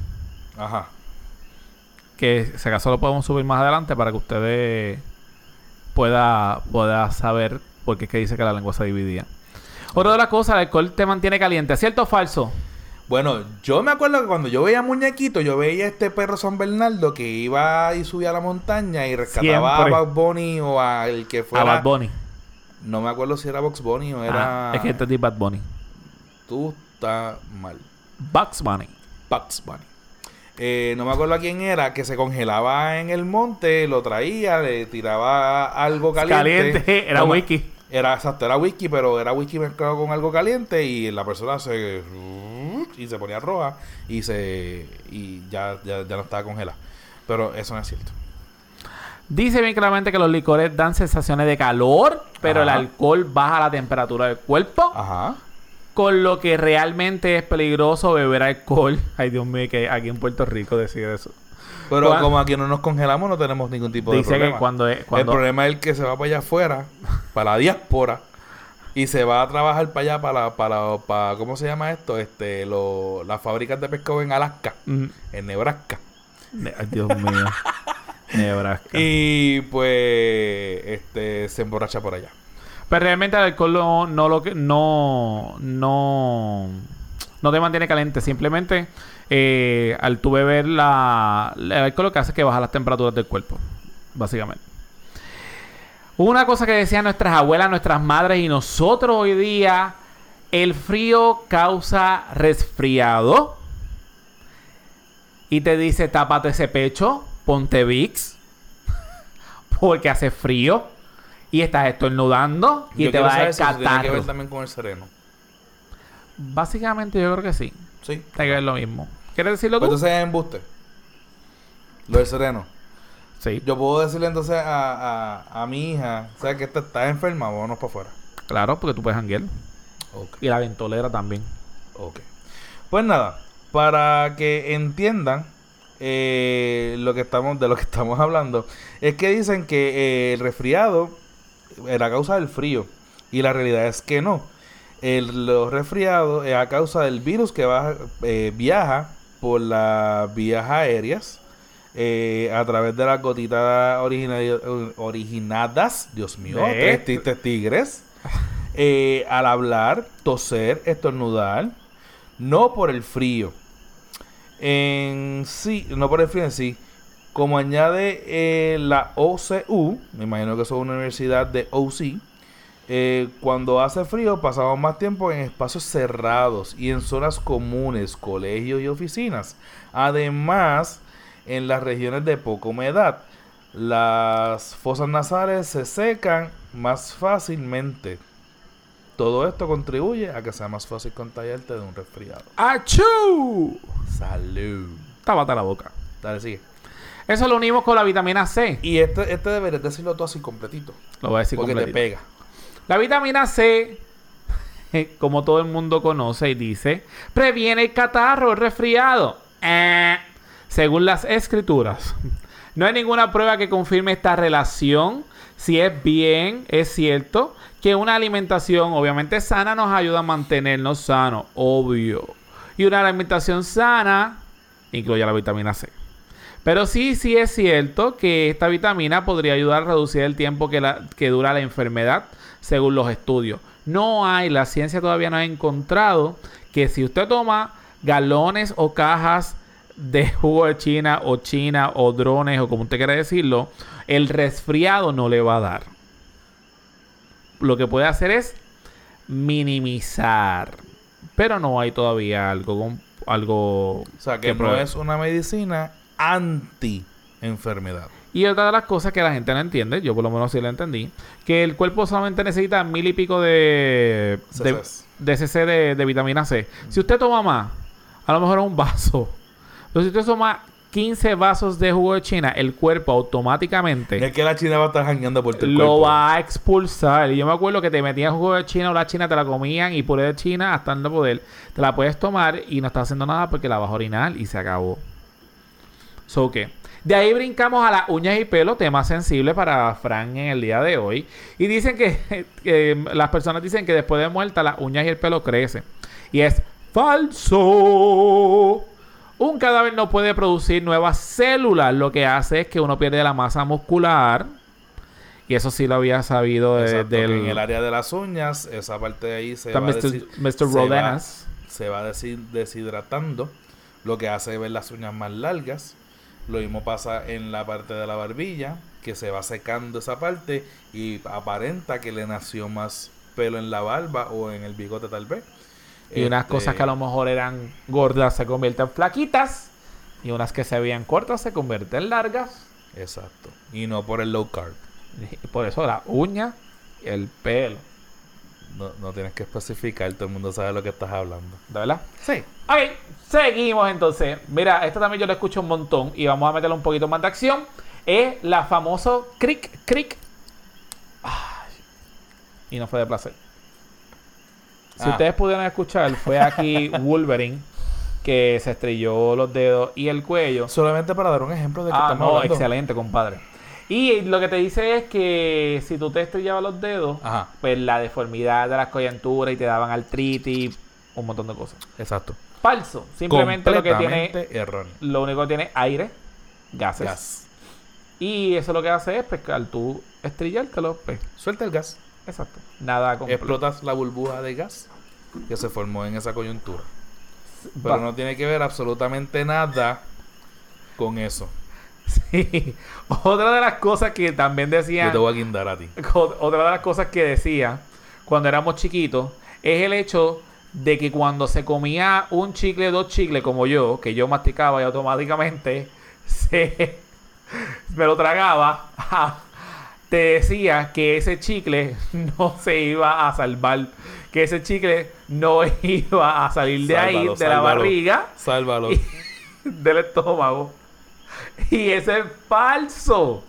Ajá. Que si acaso lo podemos subir más adelante para que ustedes pueda, pueda saber por qué es que dice que la lengua se dividía. Otra de las cosas, el alcohol te mantiene caliente. ¿Cierto o falso? Bueno, yo me acuerdo que cuando yo veía muñequito, yo veía a este perro San Bernardo que iba y subía a la montaña y rescataba Siempre. a Bugs Bunny o al que A fuera. Bad Bunny. No me acuerdo si era Bugs Bunny o era. Ah, es que entendí Bad Bunny. Tú mal. Bugs Bunny. Bugs Bunny. Eh, no me acuerdo a quién era, que se congelaba en el monte, lo traía, le tiraba algo caliente. Caliente, era whisky. Era exacto, era whisky, pero era whisky mezclado con algo caliente y la persona se y se ponía roja y se y ya, ya, ya no estaba congelada. Pero eso no es cierto. Dice bien claramente que los licores dan sensaciones de calor, pero el alcohol baja la temperatura del cuerpo. Ajá. Con lo que realmente es peligroso beber alcohol. Ay, Dios mío, que aquí en Puerto Rico decide eso. Pero como aquí no nos congelamos, no tenemos ningún tipo de Dice problema. que cuando, es- cuando El problema es el que se va para allá afuera, para la diáspora, y se va a trabajar para allá, para, para, para ¿cómo se llama esto? Este, lo, las fábricas de pescado en Alaska, Mm, en Nebraska. ne- ay, Dios mío. Nebraska. Y pues, este, se emborracha por allá. Pero realmente el alcohol no, no lo que no no no te mantiene caliente. Simplemente eh, al tu beber la, el alcohol lo que hace es que baja las temperaturas del cuerpo, básicamente. Una cosa que decían nuestras abuelas, nuestras madres y nosotros hoy día, el frío causa resfriado. Y te dice, tápate ese pecho, ponte Vicks, porque hace frío y estás estornudando y Yo te va a dar tiene que ver también con el sereno. Básicamente yo creo que sí. Sí. Tiene que ver lo mismo. ¿Quieres decirlo Pues tú? entonces es embuste. Lo del sereno. Sí, Yo puedo decirle entonces a, a, a mi hija, ¿sabes que esta está enferma? Vámonos para afuera. claro, porque tú puedes janguear. Ok. Y la ventolera también. Ok. Pues nada, para que entiendan eh, lo que estamos, de lo que estamos hablando, es que dicen que eh, el resfriado era a causa del frío. Y la realidad es que no. El, los resfriados es a causa del virus que va, eh, viaja por las vías aéreas eh, a través de las gotitas origina- originadas, Dios mío, tres tigres, eh, al hablar, toser, estornudar, no por el frío. En sí, no por el frío en sí. Como añade eh, la OCU, me imagino que es una universidad de OC, eh, cuando hace frío pasamos más tiempo en espacios cerrados y en zonas comunes, colegios y oficinas. Además, en las regiones de poca humedad, las fosas nasales se secan más fácilmente. Todo esto contribuye a que sea más fácil contagiarte de un resfriado. ¡Achú! Salud. Tápate la boca. Dale, sigue. Eso lo unimos con la vitamina C. Y este, este deberías decirlo todo así completito. Lo voy a decir porque completito. te pega. La vitamina C, como todo el mundo conoce y dice, previene el catarro, el resfriado. Eh, según las escrituras. No hay ninguna prueba que confirme esta relación. Si es bien, es cierto que una alimentación obviamente sana nos ayuda a mantenernos sanos, obvio. Y una alimentación sana incluye la vitamina C. Pero sí, sí es cierto que esta vitamina podría ayudar a reducir el tiempo que, la- que dura la enfermedad, según los estudios. No hay, la ciencia todavía no ha encontrado que si usted toma galones o cajas de jugo de China o China o drones o como usted quiera decirlo, el resfriado no le va a dar. Lo que puede hacer es minimizar. Pero no hay todavía algo, algo O sea, que no es una medicina anti-enfermedad. Y otra de las cosas que la gente no entiende, yo por lo menos sí la entendí, que el cuerpo solamente necesita mil y pico de, de, de CC de, de vitamina C. Si usted toma más, a lo mejor un vaso. Pero si usted toma 15 vasos de jugo de China, el cuerpo automáticamente Es que la China va a estar jangueando por lo cuerpo. va a expulsar. Y yo me acuerdo que te metían jugo de China o la China te la comían y puré de China hasta no poder. Te la puedes tomar y no está haciendo nada porque la vas a orinar y se acabó. So que. De ahí brincamos a las uñas y pelo, tema sensible para Fran en el día de hoy. Y dicen que, que las personas dicen que después de muerta las uñas y el pelo crecen. Y es falso. Un cadáver no puede producir nuevas células. Lo que hace es que uno pierde la masa muscular. Y eso sí lo había sabido de- del... En el área de las uñas, esa parte de ahí se Está va, Mr. Mr. se va- se va deshidratando, lo que hace ver las uñas más largas. Lo mismo pasa en la parte de la barbilla, que se va secando esa parte y aparenta que le nació más pelo en la barba o en el bigote tal vez. Y unas Este, cosas que a lo mejor eran gordas se convierten en flaquitas. Y unas que se veían cortas se convierten en largas. Exacto. Y no por el low carb. Y por eso la uña y el pelo. No, no tienes que especificar, todo el mundo sabe lo que estás hablando. ¿De verdad? Sí. Ok, seguimos entonces. Mira, esto también yo lo escucho un montón. Y vamos a meterle un poquito más de acción. Es la famoso cric, cric. Ay, y no fue de placer. Si Ah. ustedes pudieron escuchar, fue aquí Wolverine que se estrelló los dedos y el cuello. Solamente para dar un ejemplo de que Ah, estamos no, hablando. excelente, compadre. Y lo que te dice es que si tú te estrellabas los dedos, Ajá, pues la deformidad de las coyunturas y te daban artritis, un montón de cosas. exacto. Falso. Simplemente lo que tiene, erróneo. lo único que tiene aire, gases. Gas. Y eso lo que hace es, pues, al tú estrellártelo, pues, Suelta el gas. exacto. Nada completo. Explotas la burbuja de gas que se formó en esa coyuntura. Pero Va- no tiene que ver absolutamente nada con eso. Sí. Otra de las cosas que también Yo decían... te voy a guindar a ti. Otra de las cosas que decía cuando éramos chiquitos es el hecho de que cuando se comía un chicle, dos chicles como yo, que yo masticaba y automáticamente se me lo tragaba, te decía que ese chicle no se iba a salvar, que ese chicle no iba a salir de ahí, Sálvalo, de la barriga, Sálvalo. y- del estómago. Y eso es falso.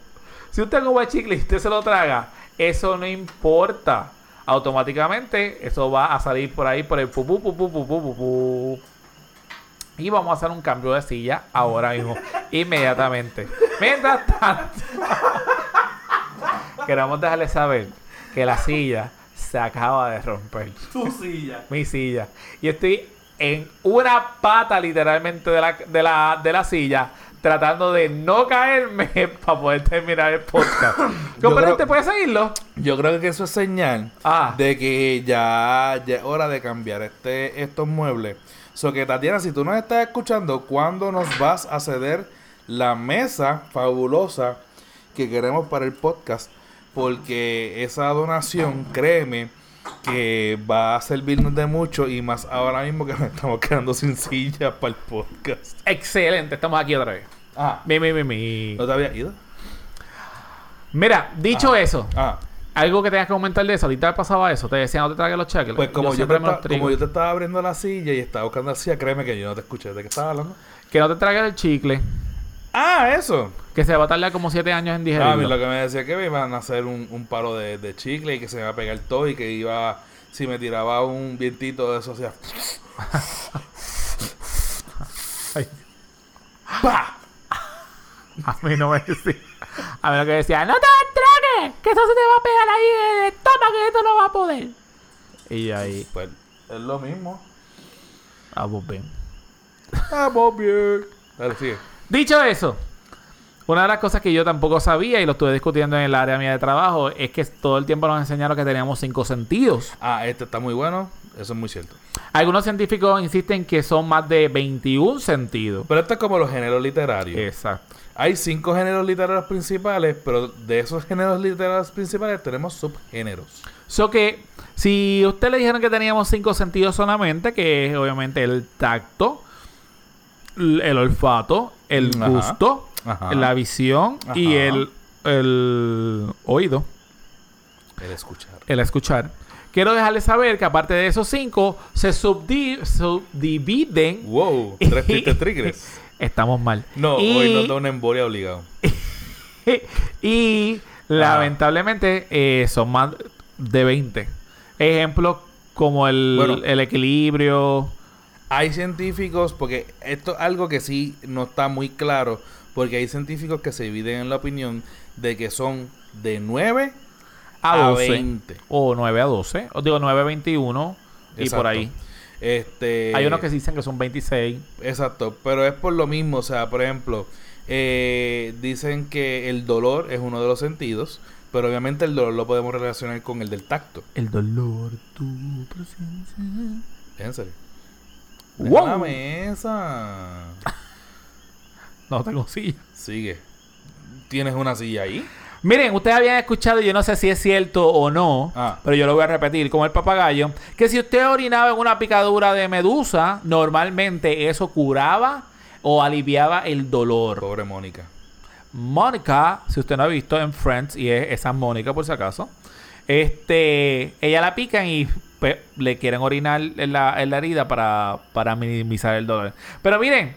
Si usted come chicle y usted se lo traga, eso no importa. Automáticamente eso va a salir por ahí por el pu, pu, pu. Y vamos a hacer un cambio de silla ahora mismo, inmediatamente. Mientras tanto, queremos dejarles saber que la silla se acaba de romper Tu silla. mi silla. Y estoy en una pata literalmente de la, de la, de la silla tratando de no caerme para poder terminar el podcast. Compadre, creo- ¿te puedes seguirlo? Yo creo que eso es señal Ah. de que ya, ya es hora de cambiar este, estos muebles. So que Tatiana, si tú nos estás escuchando, ¿cuándo nos vas a ceder la mesa fabulosa que queremos para el podcast? Porque esa donación, créeme, que va a servirnos de mucho y más ahora mismo que nos estamos quedando sin silla para el podcast. Excelente, estamos aquí otra vez. Ah, Mi, mi, mi, mi. ¿no te había ido? Mira, dicho eso, Ah, algo que tengas que comentar de eso, ahorita pasaba eso, te decían no te tragues los cheques. pues como yo, te como yo te estaba abriendo la silla y estaba buscando la silla, créeme que yo no te escuché. ¿De qué estabas hablando? Que no te tragues el chicle, Ah, eso. que se va a tardar como 7 años en Ah, a mí digerirlo. lo que me decía que me iban a hacer un, un palo de, de chicle y que se me iba a pegar todo y que iba, si me tiraba un vientito de eso, hacía Ay, ¡pa! a mí no me decía. A mí lo que decía, no te tragues, que eso se te va a pegar ahí en el estómago que esto no va a poder. Y ahí, Pues es lo mismo. ah, pues bien. Ah, pues bien. Dale, sigue. Dicho eso, una de las cosas que yo tampoco sabía y lo estuve discutiendo en el área mía de trabajo es que todo el tiempo nos enseñaron que teníamos cinco sentidos. Ah, este está muy bueno. Eso es muy cierto. Algunos científicos insisten que son más de 21 sentidos. Pero esto es como los géneros literarios. Exacto. Hay cinco géneros literarios principales, pero de esos géneros literarios principales tenemos subgéneros. So que si usted le dijeron que teníamos cinco sentidos solamente, que es obviamente el tacto, el olfato, el Ajá. gusto, Ajá. la visión y el, el oído, El escuchar. el escuchar. Quiero dejarles saber que aparte de esos cinco, se subdi- subdividen Wow, tres pistas tigres. estamos mal. No, Y- hoy nos da una embolia obligado. y lamentablemente eh, son más de 20. Ejemplos como el, Bueno. el equilibrio. Hay científicos, porque esto es algo que sí no está muy claro, porque hay científicos que se dividen en la opinión de que son de 9 A a, 12. 20. O 9 a 12. O digo 9 a 21. Y Exacto. por ahí. Este, Hay unos que dicen que son 26. Exacto, pero es por lo mismo, o sea, por ejemplo, eh, dicen que el dolor es uno de los sentidos, pero obviamente el dolor lo podemos relacionar con el del tacto. El dolor, tu presencia. ¿Es en serio? ¡Wow! Deja la mesa. No tengo silla. Sigue. ¿Tienes una silla ahí? Miren, ustedes habían escuchado, yo no sé si es cierto o no, Ah. pero yo lo voy a repetir, como el papagayo, que si usted orinaba en una picadura de medusa, normalmente eso curaba o aliviaba el dolor. Pobre Mónica. Mónica, si usted no ha visto en Friends, y es esa Mónica por si acaso, este, ella la pican y le quieren orinar en la, en la herida para, para minimizar el dolor. Pero miren,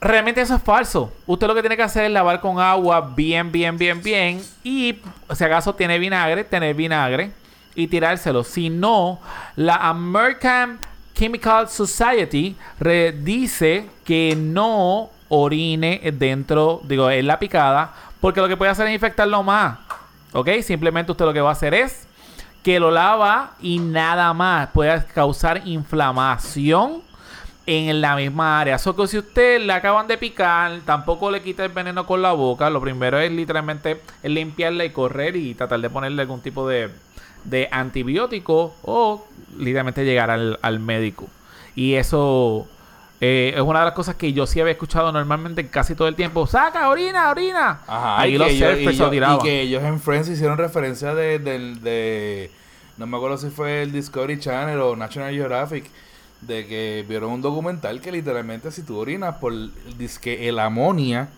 realmente eso es falso. Usted lo que tiene que hacer es lavar con agua bien, bien, bien, bien. Y si acaso tiene vinagre, tener vinagre y tirárselo. Si no, la American Chemical Society dice que no orine dentro, digo, en la picada, porque lo que puede hacer es infectarlo más. ¿Ok? Simplemente usted lo que va a hacer es que lo lava y nada más. Puede causar inflamación en la misma área. So que si usted le acaban de picar, tampoco le quita el veneno con la boca. Lo primero es literalmente limpiarla y correr y tratar de ponerle algún tipo de, de antibiótico o literalmente llegar al, al médico. Y eso eh, es una de las cosas que yo sí había escuchado normalmente casi todo el tiempo. ¡Saca, orina, orina! Ajá, Ahí y los surfers lo tiraban. Y que ellos en Friends hicieron referencia de, No me acuerdo si fue el Discovery Channel o National Geographic. De que vieron un documental que literalmente si tú orinas por que el amonia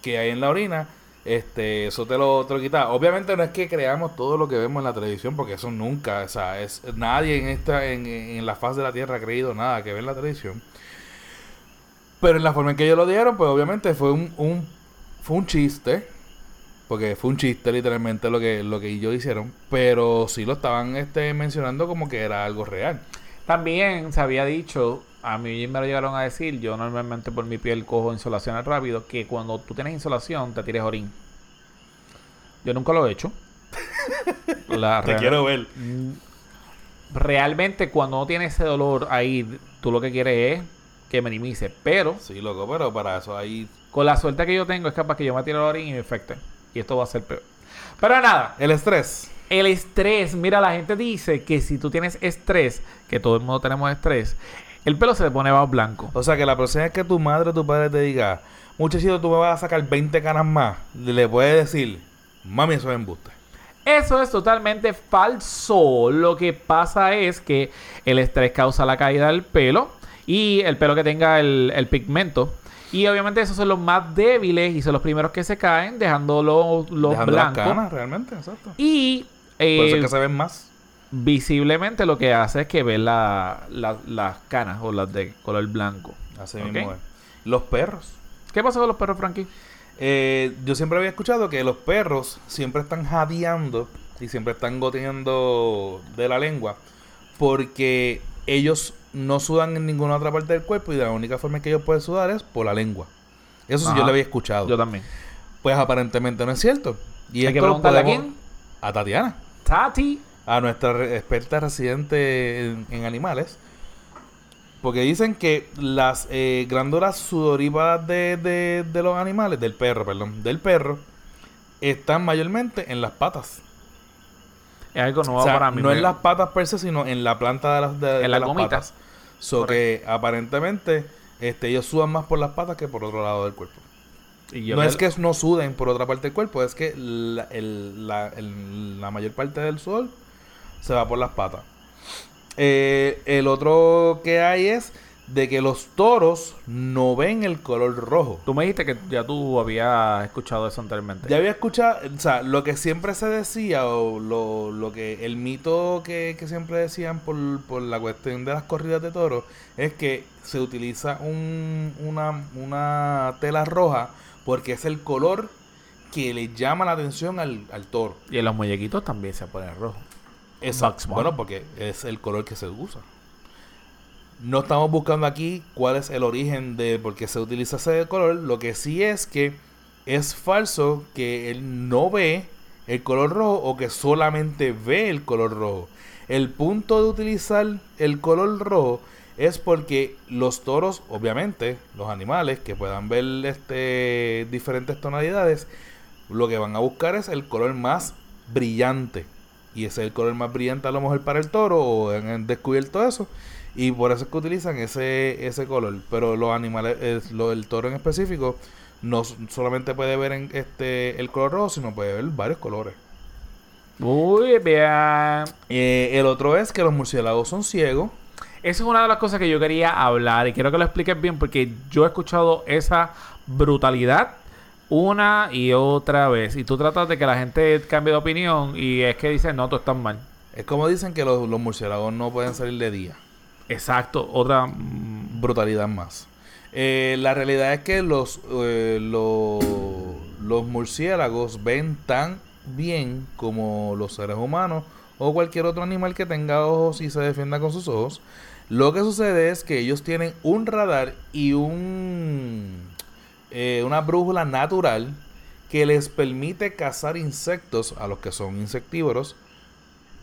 que hay en la orina, este, eso te lo, te lo quita. Obviamente no es que creamos todo lo que vemos en la televisión, porque eso nunca, o sea, es, nadie en esta, en, en la faz de la tierra ha creído nada que ve en la televisión. Pero en la forma en que ellos lo dieron, pues obviamente fue un, un fue un chiste. Porque fue un chiste literalmente lo que, lo que ellos hicieron. Pero sí lo estaban este, mencionando como que era algo real. También se había dicho, a mí me lo llegaron a decir, yo normalmente por mi piel cojo insolaciones rápido, que cuando tú tienes insolación te tires orín. Yo nunca lo he hecho. La Te real- quiero ver. Mm, Realmente cuando no tienes ese dolor ahí, tú lo que quieres es que minimice. Pero Sí, loco, pero para eso ahí... con la suerte que yo tengo es capaz que yo me tire el orín y me infecte. Y esto va a ser peor. Pero nada, El estrés. el estrés, mira, la gente dice que si tú tienes estrés, que todo el mundo tenemos estrés, el pelo se le pone más blanco. O sea, que la próxima vez que tu madre o tu padre te diga, muchachito, tú me vas a sacar 20 canas más, le puedes decir, mami, eso es embuste. Eso es totalmente falso. Lo que pasa es que el estrés causa la caída del pelo y el pelo que tenga el, el pigmento. Y obviamente esos son los más débiles y son los primeros que se caen, dejando los, los Dejando las blancos. canas, realmente, exacto. Y Por eso eh, es que se ven más. visiblemente lo que hace es que ves la- la- las canas o las de color blanco. Así ok. mismo es. Los perros. ¿Qué pasa con los perros, Frankie? Eh, yo siempre había escuchado que los perros siempre están jadeando y siempre están goteando de la lengua porque ellos no sudan en ninguna otra parte del cuerpo y la única forma en que ellos pueden sudar es por la lengua. Eso sí Ajá. yo lo había escuchado. Yo también. Pues aparentemente no es cierto. Y Hay que esto lo preguntarle a quién. A Tatiana, Tati. a nuestra re- experta residente en, en animales. Porque dicen que las eh, glándulas sudoríparas de, de- de los animales, del perro, perdón, del perro, están mayormente en las patas. Es algo nuevo O sea, para mí. no en las patas per se, sino en la planta de las, de, de En las patas. So que aparentemente este, ellos sudan más por las patas que por otro lado del cuerpo. y yo no es que no suden por otra parte del cuerpo, es que la, el- la- el- la mayor parte del sudor se va por las patas. Eh, el otro que hay es de que los toros no ven el color rojo. Tú me dijiste que ya tú habías escuchado eso anteriormente. Ya había escuchado, o sea, lo que siempre se decía, o lo, lo que el mito que, que siempre decían por, por la cuestión de las corridas de toros, es que se utiliza un, una, una tela roja porque es el color que le llama la atención al, al toro. Y en los muñequitos también se pone rojo. Exacto. Bueno, porque es el color que se usa. No estamos buscando aquí cuál es el origen de por qué se utiliza ese color. Lo que sí es que es falso que él no ve el color rojo o que solamente ve el color rojo. El punto de utilizar el color rojo es porque los toros, obviamente, los animales que puedan ver este diferentes tonalidades, lo que van a buscar es el color más brillante. Y ese es el color más brillante a lo mejor para el toro o han descubierto eso. Y por eso es que utilizan ese, ese color. Pero los animales, lo, el toro en específico, no solamente puede ver en este el color rojo, sino puede ver varios colores. Muy bien. Eh, el otro es que los murciélagos son ciegos. Esa es una de las cosas que yo quería hablar y quiero que lo expliques bien porque yo he escuchado esa brutalidad una y otra vez. Y tú tratas de que la gente cambie de opinión y es que dicen, no, tú estás mal. Es como dicen que los, los murciélagos no pueden salir de día. Exacto, otra... brutalidad más. Eh, la realidad es que los, eh, lo- los murciélagos ven tan bien como los seres humanos o cualquier otro animal que tenga ojos y se defienda con sus ojos. Lo que sucede es que ellos tienen un radar y un eh, una brújula natural que les permite cazar insectos a los que son insectívoros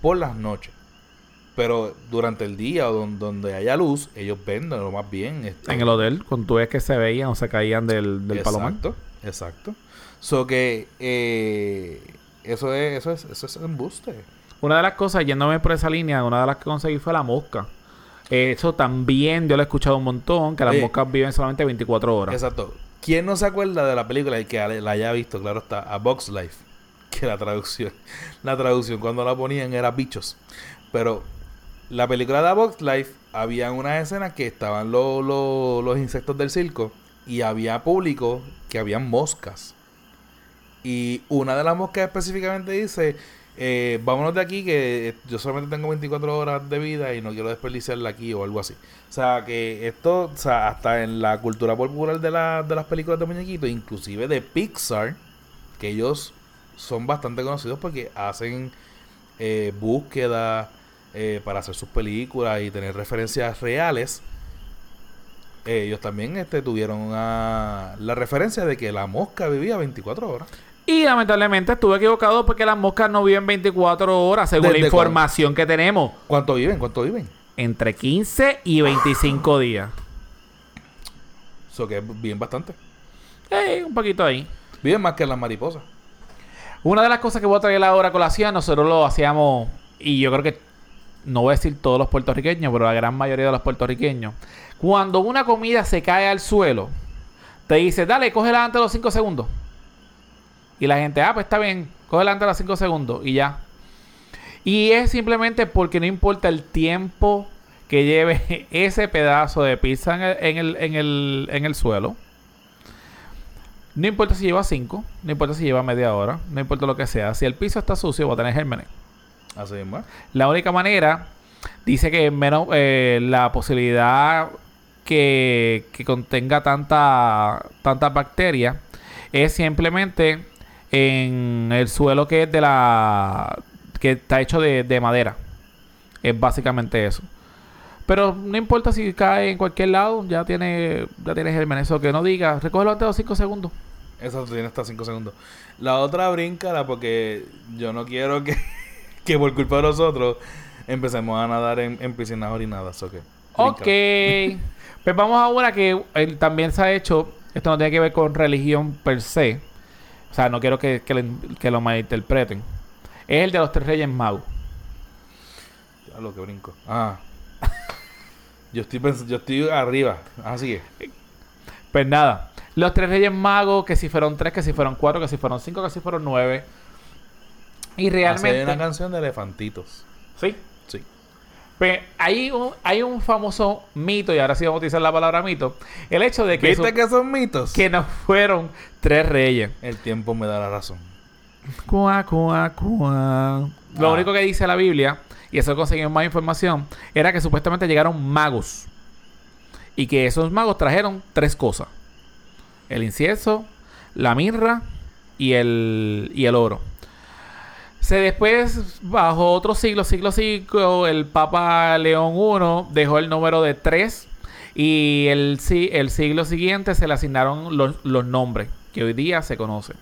por las noches. Pero durante el día o don- donde haya luz, ellos ven lo más bien. este, En el hotel, cuando tú ves que se veían o se caían del, del palomar. Exacto, exacto. So que eh, eso es, eso es, eso es embuste. Una de las cosas, yéndome por esa línea, una de las que conseguí fue la mosca. Eso también yo lo he escuchado un montón, que las Oye. moscas viven solamente 24 horas. Exacto. ¿Quién no se acuerda de la película y que la haya visto? Claro está, A Box Life. Que la traducción, la traducción cuando la ponían era bichos. Pero la película de Box Life había una escena que estaban lo- lo- los insectos del circo y había público que habían moscas. Y una de las moscas específicamente dice, eh, vámonos de aquí que eh, yo solamente tengo 24 horas de vida y no quiero desperdiciarla aquí o algo así. O sea, que esto, o sea, hasta en la cultura popular de, la- de las películas de muñequitos, inclusive de Pixar, que ellos son bastante conocidos porque hacen eh, búsqueda eh, para hacer sus películas y tener referencias reales. Eh, ellos también este, tuvieron una- la referencia de que la mosca vivía 24 horas. Y lamentablemente estuve equivocado porque las moscas no viven 24 horas, según la ¿Desde información que tenemos. ¿Cuánto viven? ¿Cuánto viven? Entre 15 y 25 días. Eso que viven bastante. Eh, un poquito ahí. Viven más que las mariposas. Una de las cosas que voy a traer ahora a colación, nosotros lo hacíamos, y yo creo que, no voy a decir todos los puertorriqueños, pero la gran mayoría de los puertorriqueños. Cuando una comida se cae al suelo, te dice, dale, cógela antes de los 5 segundos. Y la gente, ah, pues está bien, cógela antes de los 5 segundos y ya. Y es simplemente porque no importa el tiempo que lleve ese pedazo de pizza en el, en en el suelo. No importa si lleva 5, no importa si lleva media hora, no importa lo que sea. Si el piso está sucio, va a tener gérmenes. La única manera, dice que menos eh, la posibilidad que, que contenga tanta tantas bacterias es simplemente en el suelo que es de la que está hecho de, de madera. Es básicamente eso. Pero no importa si cae en cualquier lado, ya tiene ya tiene gérmenes. Eso que no diga, recógelo antes de los 5 segundos. Eso tiene hasta 5 segundos. La otra bríncala porque yo no quiero que, que por culpa de nosotros empecemos a nadar en, en piscinas orinadas. ¿ok? Ok. pues vamos a una que eh, también se ha hecho. Esto no tiene que ver con religión per se. O sea, no quiero que, que, le- que lo malinterpreten. Es el de los tres reyes magos. Ya lo que brinco. Ah. Yo estoy, pens- yo estoy arriba. Así que. Pues nada. Los tres reyes magos, que si fueron tres, que si fueron cuatro, que si fueron cinco, que si fueron nueve. Y Realmente. Hay una canción de elefantitos. Sí. Sí. Pues hay un, hay un famoso mito, y ahora sí vamos a utilizar la palabra mito, el hecho de que, ¿Viste que son mitos? que no fueron tres reyes. El tiempo me da la razón. Cuá, cuá, cuá. Lo Ah. único que dice la Biblia, y eso conseguimos más información, era que supuestamente llegaron magos. Y que esos magos trajeron tres cosas. El incienso, la mirra y el, y el oro. Se después, bajo otro siglo, siglo V, el Papa León I dejó el número de tres. Y el, el siglo siguiente se le asignaron los, los nombres que hoy día se conocen.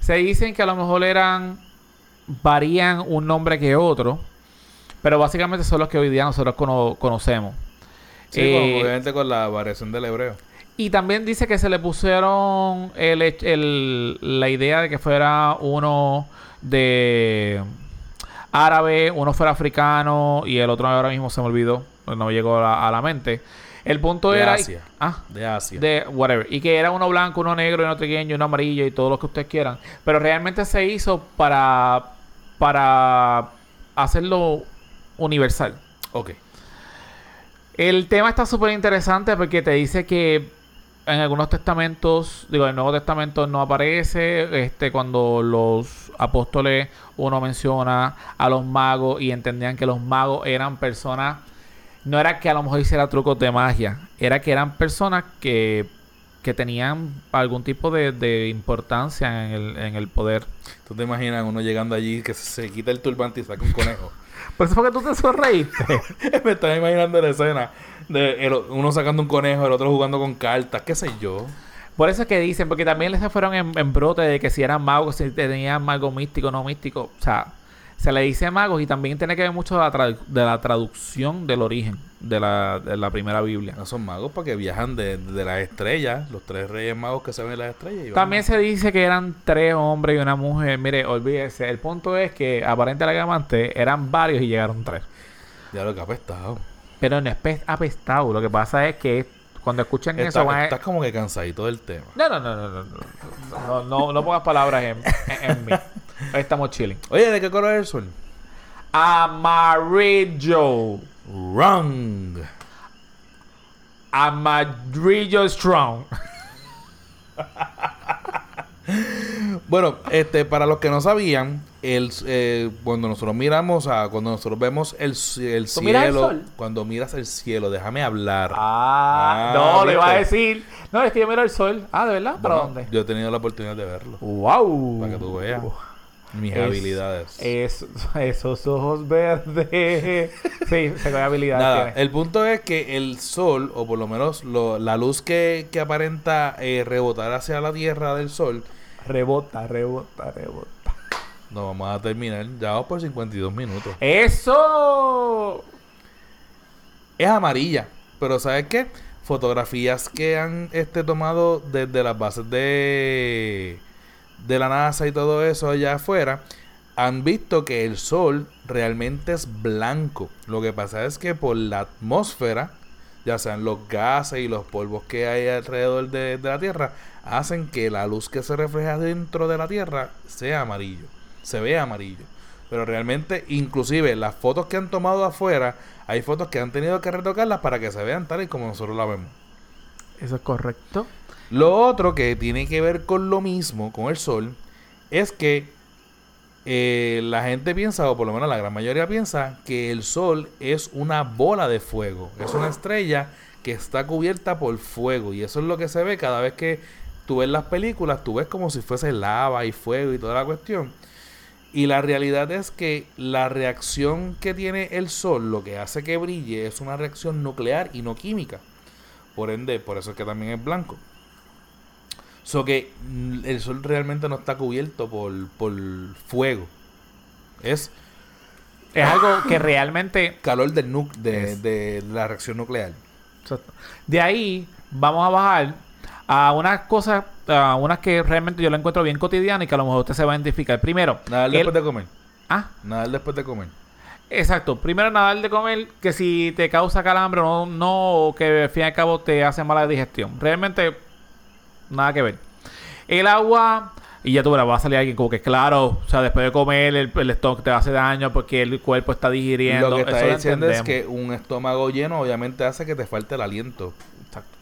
Se dicen que a lo mejor eran. varían un nombre que otro. Pero básicamente son los que hoy día nosotros cono- conocemos. Sí, Eh, con- obviamente con la variación del hebreo. y también dice que se le pusieron el, el- la idea de que fuera uno de árabe, uno fuera africano y el otro ahora mismo se me olvidó, no llegó a la, a la mente. El punto De era... Asia. Ah, De Asia. de whatever. Y que era uno blanco, uno negro, uno pequeño, uno amarillo y todo lo que ustedes quieran. Pero realmente se hizo para, para hacerlo universal. Ok. El tema está súper interesante porque te dice que en algunos testamentos, digo, en el Nuevo Testamento no aparece, este, cuando los apóstoles uno menciona a los magos y entendían que los magos eran personas, no era que a lo mejor hiciera trucos de magia, era que eran personas que, que tenían algún tipo de, de importancia en el, en el poder. ¿Tú te imaginas uno llegando allí que se, se quita el turbante y saca un conejo? Por eso fue que tú te sonreíste. Me estás imaginando la escena de el- uno sacando un conejo, el otro jugando con cartas, qué sé yo. Por eso es que dicen, porque también les fueron en, en brote de que si eran magos, si tenían algo místico o no místico. O sea, se le dice magos y también tiene que ver mucho de la, de la traducción del origen de la, de la primera Biblia. No son magos porque viajan de, de, las estrellas, los tres reyes magos que se ven en las estrellas. También se dice que eran tres hombres y una mujer. Mire, olvídese, el punto es que aparentemente eran varios y llegaron tres. Ya lo que apestado. Pero no es apestado, lo que pasa es que cuando escuchan Está, eso van a... Estás como que cansadito del tema. No, no, no, no, no. No, no, no, pongas palabras en, en, en mí. Ahí estamos chilling. Oye, ¿de qué color es el sol? Amarillo. Wrong. Amarillo strong. Bueno, este, para los que no sabían, el, eh, cuando nosotros miramos, a, cuando nosotros vemos el, el ¿Tú miras el cielo, sol? cuando miras el cielo, déjame hablar. Ah, Ah, no, le iba a decir. No, es que yo miro el sol. Ah, ¿de verdad? ¿Para Bueno, dónde? Yo he tenido la oportunidad de verlo, Wow. para que tú veas mis Es- habilidades. Es- esos ojos verdes. Sí, se ve habilidad. Nada, tiene. el punto es que el sol, o por lo menos lo- la luz que, que aparenta eh, rebotar hacia la tierra del sol, Rebota, rebota, rebota. nos vamos a terminar, ya vamos por 52 minutos. ¡Eso! Es amarilla, pero ¿sabes qué? Fotografías que han este, tomado desde las bases de, de la NASA y todo eso allá afuera, han visto que el sol realmente es blanco. Lo que pasa es que por la atmósfera, ya sean los gases y los polvos que hay alrededor de, la Tierra, hacen que la luz que se refleja dentro de la Tierra sea amarillo, se vea amarillo. Pero realmente, inclusive las fotos que han tomado afuera, hay fotos que han tenido que retocarlas para que se vean tal y como nosotros la vemos. Eso es correcto. Lo otro que tiene que ver con lo mismo, con el sol, es que eh, la gente piensa, o por lo menos la gran mayoría piensa, que el sol es una bola de fuego. Es una estrella que está cubierta por fuego. Y eso es lo que se ve cada vez que tú ves las películas, tú ves como si fuese lava y fuego y toda la cuestión. Y la realidad es que la reacción que tiene el sol, lo que hace que brille, es una reacción nuclear y no química. Por ende, por eso es que también es blanco. So que el sol realmente no está cubierto por, por fuego. Es Es algo que realmente calor del nu de, de la reacción nuclear. Exacto. De ahí vamos a bajar a unas cosas, a unas que realmente yo la encuentro bien cotidiana y que a lo mejor usted se va a identificar. Primero, Nadar el- después de comer. ah, Nadar después de comer. exacto. Primero nadar de comer, que si te causa calambre o no, no, o que al fin y al cabo te hace mala digestión. Realmente, nada que ver. El agua Y ya tú verás, va a salir alguien como que, claro, o sea, después de comer, el, el estómago te hace daño porque el cuerpo está digiriendo. Lo que está Eso diciendo es que un estómago lleno obviamente hace que te falte el aliento.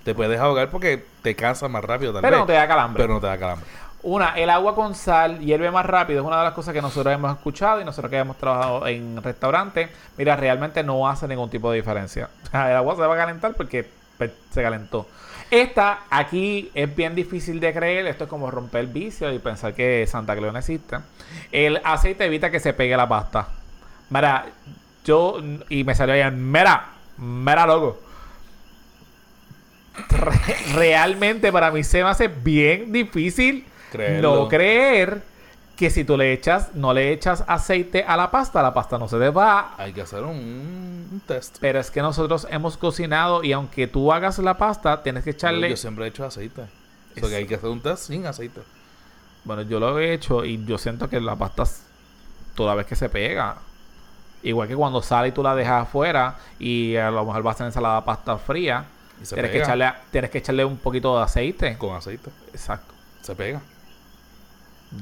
Te puedes ahogar porque te cansas más rápido tal Pero vez, no te da calambre. pero no te da calambre. Una, el agua con sal hierve más rápido. Es una de las cosas que nosotros hemos escuchado y nosotros que hemos trabajado en restaurantes. Mira, realmente no hace ningún tipo de diferencia. O sea, el agua se va a calentar porque pues, se calentó. Esta aquí es bien difícil de creer. Esto es como romper el vicio y pensar que Santa Claus no existe. El aceite evita que se pegue la pasta. Mira, yo... Y me salió bien. Mira, mira, loco. Re- realmente para mí se me hace bien difícil Creerlo. no creer que si tú le echas, no le echas aceite a la pasta, la pasta no se te va. Hay que hacer un, un test. Pero es que nosotros hemos cocinado y aunque tú hagas la pasta, tienes que echarle. Yo siempre he hecho aceite. O sea que hay que hacer un test sin aceite. Bueno, yo lo he hecho y yo siento que la pasta toda vez que se pega. Igual que cuando sale y tú la dejas afuera y a lo mejor vas a hacer ensalada pasta fría, tienes que, echarle, tienes que echarle un poquito de aceite. con aceite. Exacto. Se pega.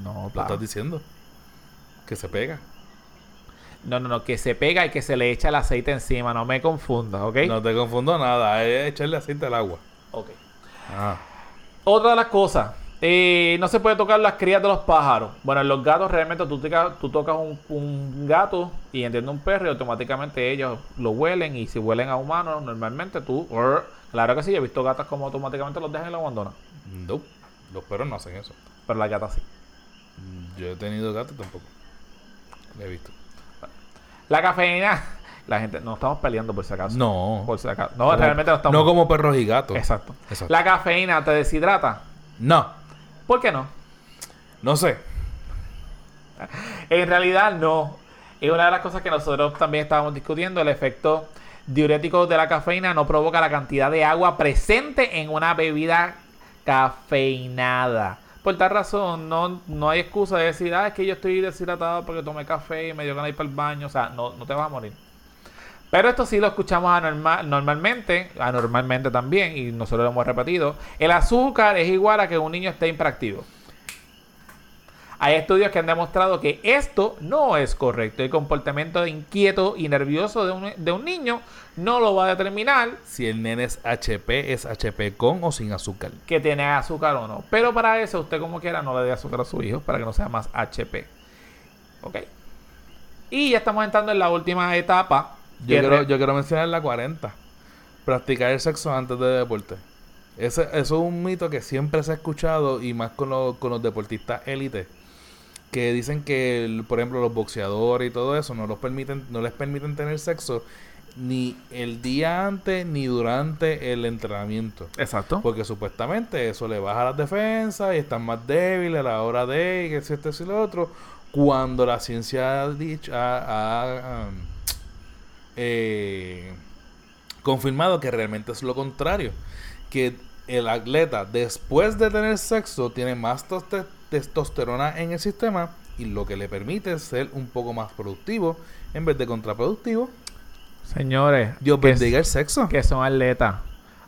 No, Lo estás diciendo. Que se pega. no, no, no, que se pega y que se le echa el aceite encima, no me confundas, ¿ok? No te confundo nada. Es echarle aceite al agua. Ok. Ah. Otra de las cosas, eh, no se puede tocar las crías de los pájaros. Bueno, en los gatos realmente tú, tica- tú tocas un, un gato y entiende un perro y automáticamente ellos lo huelen y si huelen a humanos, normalmente tú... "Urr". Claro que sí, he visto gatas como automáticamente los dejan y los abandonan. No. Los perros no hacen eso. Pero las gatas sí. Yo he tenido gato tampoco. He visto. La cafeína, la gente, no estamos peleando por si acaso. No. Por si acaso. No, Como- realmente no estamos. No como perros y gatos. Exacto. Exacto. La cafeína te deshidrata. No. ¿Por qué no? No sé. En realidad no. Es una de las cosas que nosotros también estábamos discutiendo. El efecto diurético de la cafeína no provoca la cantidad de agua presente en una bebida cafeinada. Por tal razón, no, no hay excusa de decir, ah, es que yo estoy deshidratado porque tomé café y me dio ganas ir para el baño. O sea, no, no te vas a morir. Pero esto sí lo escuchamos anormal, normalmente, anormalmente también, y nosotros lo hemos repetido. El azúcar es igual a que un niño esté hiperactivo. Hay estudios que han demostrado que esto no es correcto. El comportamiento inquieto y nervioso de un, de un niño no lo va a determinar Si el nene es HP, es HP con o sin azúcar. que tiene azúcar o no. Pero para eso, usted como quiera, no le dé azúcar a su hijo para que no sea más HP. ¿Ok? Y ya estamos entrando en la última etapa. Yo quiero, re- yo quiero mencionar la 40. Practicar el sexo antes de deporte. Ese, eso es un mito que siempre se ha escuchado y más con, los- con los deportistas élite. Que dicen que, el- por ejemplo, los boxeadores y todo eso no, los permiten, no les permiten tener sexo ni el día antes ni durante el entrenamiento. Exacto. Porque supuestamente eso le baja las defensas y están más débiles a la hora de y que si esto y lo otro. Cuando la ciencia ha dicho, ha, ha, um, eh, confirmado que realmente es lo contrario. Que el atleta después de tener sexo tiene más toste- testosterona en el sistema y lo que le permite ser un poco más productivo en vez de contraproductivo. Señores, Dios bendiga el sexo. que son atletas,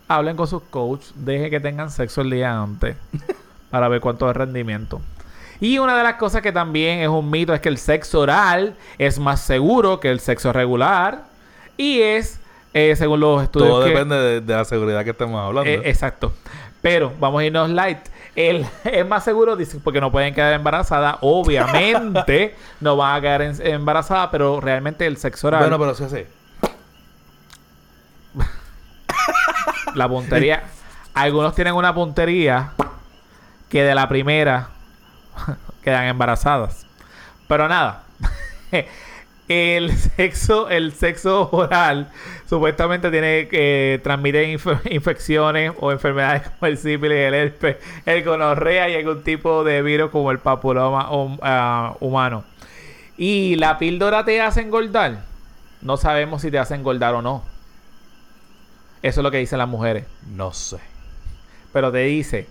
hablen con sus coaches, dejen que tengan sexo el día antes para ver cuánto es rendimiento. Y una de las cosas que también es un mito es que el sexo oral es más seguro que el sexo regular y es, eh, según los estudios Todo que- depende de, de la seguridad que estemos hablando. Eh, exacto. Pero vamos a irnos light. El, es más seguro, dice, porque no pueden quedar embarazadas. Obviamente no van a quedar en- embarazadas, pero realmente el sexo oral, Bueno, pero sí hace. la puntería. algunos tienen una puntería que de la primera quedan embarazadas. Pero nada. El sexo, el sexo oral supuestamente tiene que transmitir inf- infecciones o enfermedades como el sífilis, el herpes, el gonorrea y algún tipo de virus como el papiloma hum- ah, humano. Y la píldora te hace engordar. No sabemos si te hace engordar o no. Eso es lo que dicen las mujeres. No sé. Pero te dice,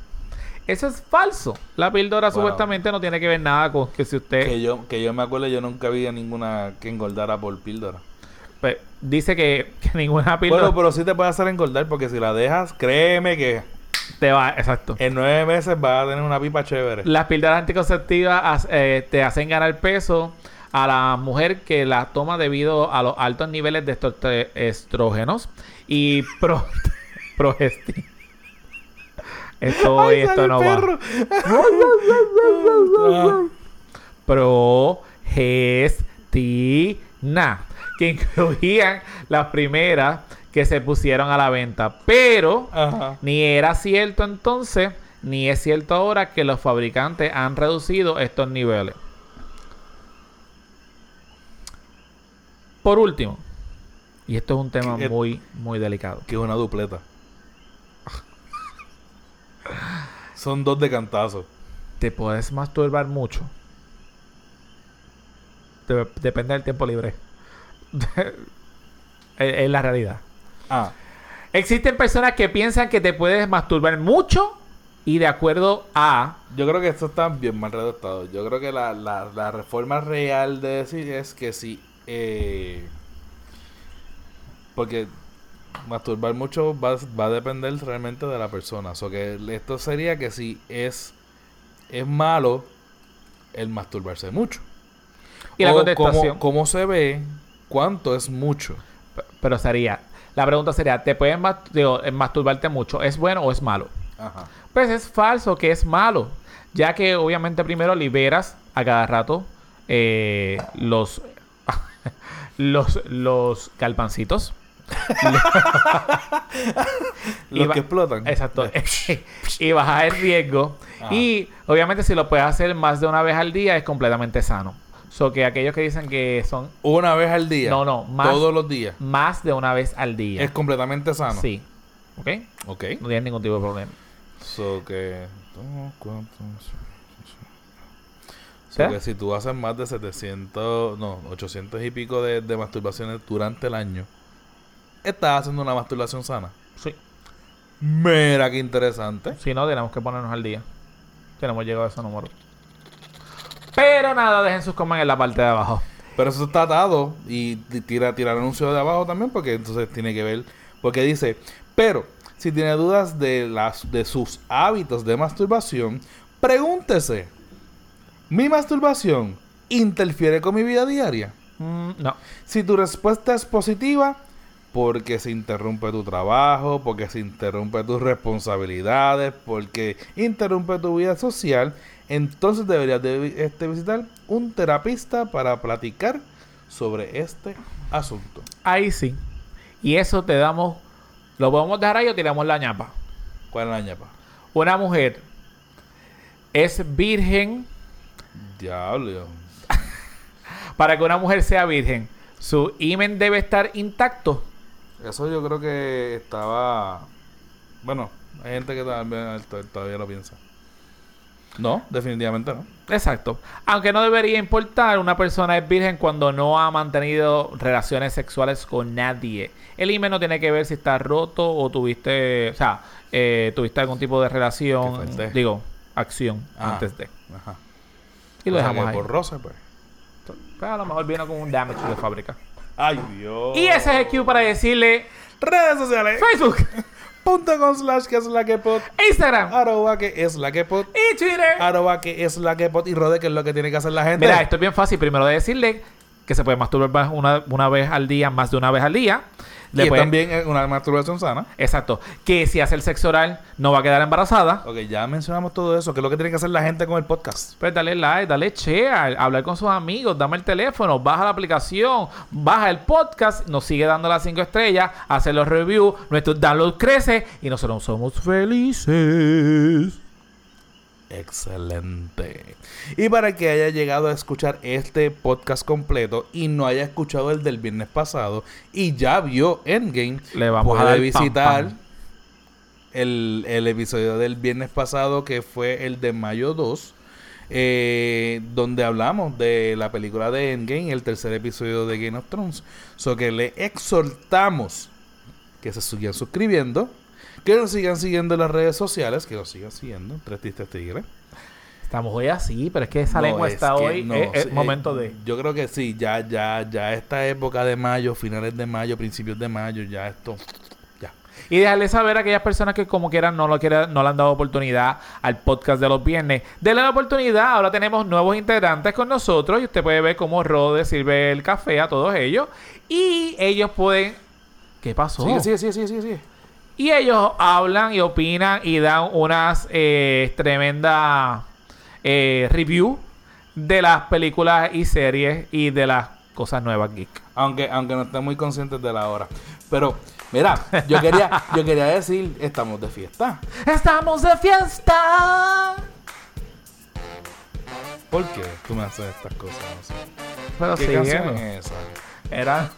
eso es falso. La píldora supuestamente no tiene que ver nada con que si usted... Que yo, que yo me acuerdo, yo nunca vi a ninguna que engordara por píldora. Pues, dice que, que ninguna píldora... Bueno, pero sí te puede hacer engordar porque si la dejas, créeme que Te va, exacto. En nueve meses vas a tener una pipa chévere. Las píldoras anticonceptivas eh, te hacen ganar peso a la mujer que la toma debido a los altos niveles de estos estrógenos y pro progestina. Esto, Ay, esto no va. progestina, que incluían las primeras que se pusieron a la venta. Pero Ajá. ni era cierto entonces, ni es cierto ahora que los fabricantes han reducido estos niveles. Por último, y esto es un tema muy, muy delicado. Que es una dupleta. Son dos de cantazo. ¿Te puedes masturbar mucho? Dep- depende del tiempo libre. es, la realidad. Ah, Existen personas que piensan que te puedes masturbar mucho y de acuerdo a... yo creo que esto está bien mal redactado. Yo creo que la, la, la reforma real de decir es que si... Eh, porque masturbar mucho va, va a depender realmente de la persona. O sea, que esto sería que si es, es malo el masturbarse mucho. Y la contestación... Cómo, cómo se ve cuánto es mucho. Pero sería... La pregunta sería, ¿te puedes eh, masturbarte mucho? ¿Es bueno o es malo? Ajá. Pues es falso que es malo. Ya que obviamente primero liberas a cada rato eh, los, los, los galpancitos. Los que explotan. Exacto. y bajar el riesgo. Ajá. Y obviamente si lo puedes hacer más de una vez al día es completamente sano. So que aquellos que dicen que son Una vez al día. No, no, más- Todos los días. más de una vez al día. Es completamente sano. Sí. ¿Ok? Ok. No tienes ningún tipo de problema. So que. So si tú haces más de 700, no, 800 y pico de, de masturbaciones durante el año, estás haciendo una masturbación sana. Sí. Mira qué interesante. Si no, tenemos que ponernos al día. Tenemos llegado a ese número. Pero nada, dejen sus comments en la parte de abajo. Pero eso está atado y tira, tira el anuncio de abajo también porque entonces tiene que ver, porque dice, pero si tiene dudas de, las, de sus hábitos de masturbación, pregúntese, ¿mi masturbación interfiere con mi vida diaria? Mm, no. Si tu respuesta es positiva, porque se interrumpe tu trabajo, porque se interrumpe tus responsabilidades, porque interrumpe tu vida social, entonces deberías de este, visitar un terapista para platicar sobre este asunto. Ahí sí. Y eso te damos. ¿Lo podemos dejar ahí o tiramos la ñapa? ¿Cuál es la ñapa? Una mujer es virgen. Diablo. Para que una mujer sea virgen, su imen debe estar intacto. Eso yo creo que estaba... Bueno, hay gente que todavía, lo piensa. No, definitivamente no. Exacto. Aunque no debería importar, una persona es virgen cuando no ha mantenido relaciones sexuales con nadie. El imen no tiene que ver si está roto o tuviste, o sea, eh, tuviste algún tipo de relación, digo, acción Ah. antes de. Ajá. Y lo O sea dejamos que ahí. Por pues. Pues a lo mejor vino con un damage de fábrica. Ay, Dios. Y ese es el cue para decirle Redes sociales. Facebook, Punto con slash que es la que pot. Instagram Arroba que es la que pot. y Twitter. Arroba que es la que pot. Y rode que es lo que tiene que hacer la gente. Mira, esto es bien fácil. Primero de decirle que se puede masturbar una, una vez al día, más de una vez al día. Y Le puede- también es una masturbación sana. Exacto. Que si hace el sexo oral no va a quedar embarazada. Ok, ya mencionamos todo eso. Que es lo que tiene que hacer la gente con el podcast. Pues dale like, dale share, hablar con sus amigos, dame el teléfono, baja la aplicación, baja el podcast, nos sigue dando las 5 estrellas, hace los reviews, nuestro download crece y nosotros somos felices. Excelente. Y para que haya llegado a escuchar este podcast completo y no haya escuchado el del viernes pasado y ya vio Endgame, Le vamos a puede dar visitar. El, el episodio del viernes pasado que fue el de mayo 2. eh, donde hablamos de la película de Endgame, el tercer episodio de Game of Thrones. So que le exhortamos que se sigan suscribiendo, que nos sigan siguiendo en las redes sociales, que nos sigan siguiendo, Tres Tistes Tigres. Estamos hoy así, pero es que esa No, lengua es está hoy, no, es, es sí, momento eh, de... Yo creo que sí, ya, ya, ya esta época de mayo, finales de mayo, principios de mayo, ya esto, ya. Y dejarle saber a aquellas personas que como quieran no lo quieran, no le han dado oportunidad al podcast de los viernes. Denle la oportunidad. Ahora tenemos nuevos integrantes con nosotros y usted puede ver cómo Rode sirve el café a todos ellos. Y ellos pueden... ¿Qué pasó? Sigue, sigue, sigue, sigue. Y ellos hablan y opinan y dan unas eh, tremendas eh, review de las películas y series y de las cosas nuevas geek. Aunque, aunque no estén muy conscientes de la hora. Pero, mira, yo quería, yo quería decir, estamos de fiesta. ¡Estamos de fiesta! ¿Por qué tú me haces estas cosas? No sé. Pero ¿Qué sí, canción eh, es esa? Era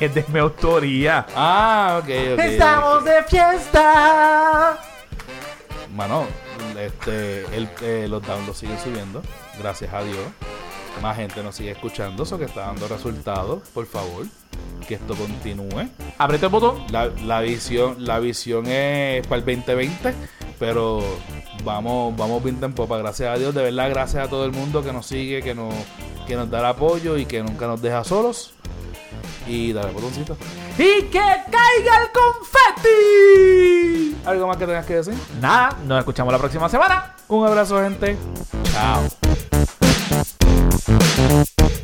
es de mi autoría. Ah, ok, ok. ¡Estamos de fiesta! Mano, este, el, eh, los downloads siguen subiendo, gracias a Dios. Más gente nos sigue escuchando, eso que está dando resultados, por favor. Que esto continúe. Aprieta el botón. La, la visión, la visión es para el 2020, pero vamos, vamos bien en popa, gracias a Dios. De verdad, gracias a todo el mundo que nos sigue, que nos, que nos da el apoyo y que nunca nos deja solos. Y dale botoncito. ¡Y que caiga el confeti! ¿Algo más que tengas que decir? Nada, nos escuchamos la próxima semana. Un abrazo, gente. Chao. Thank you.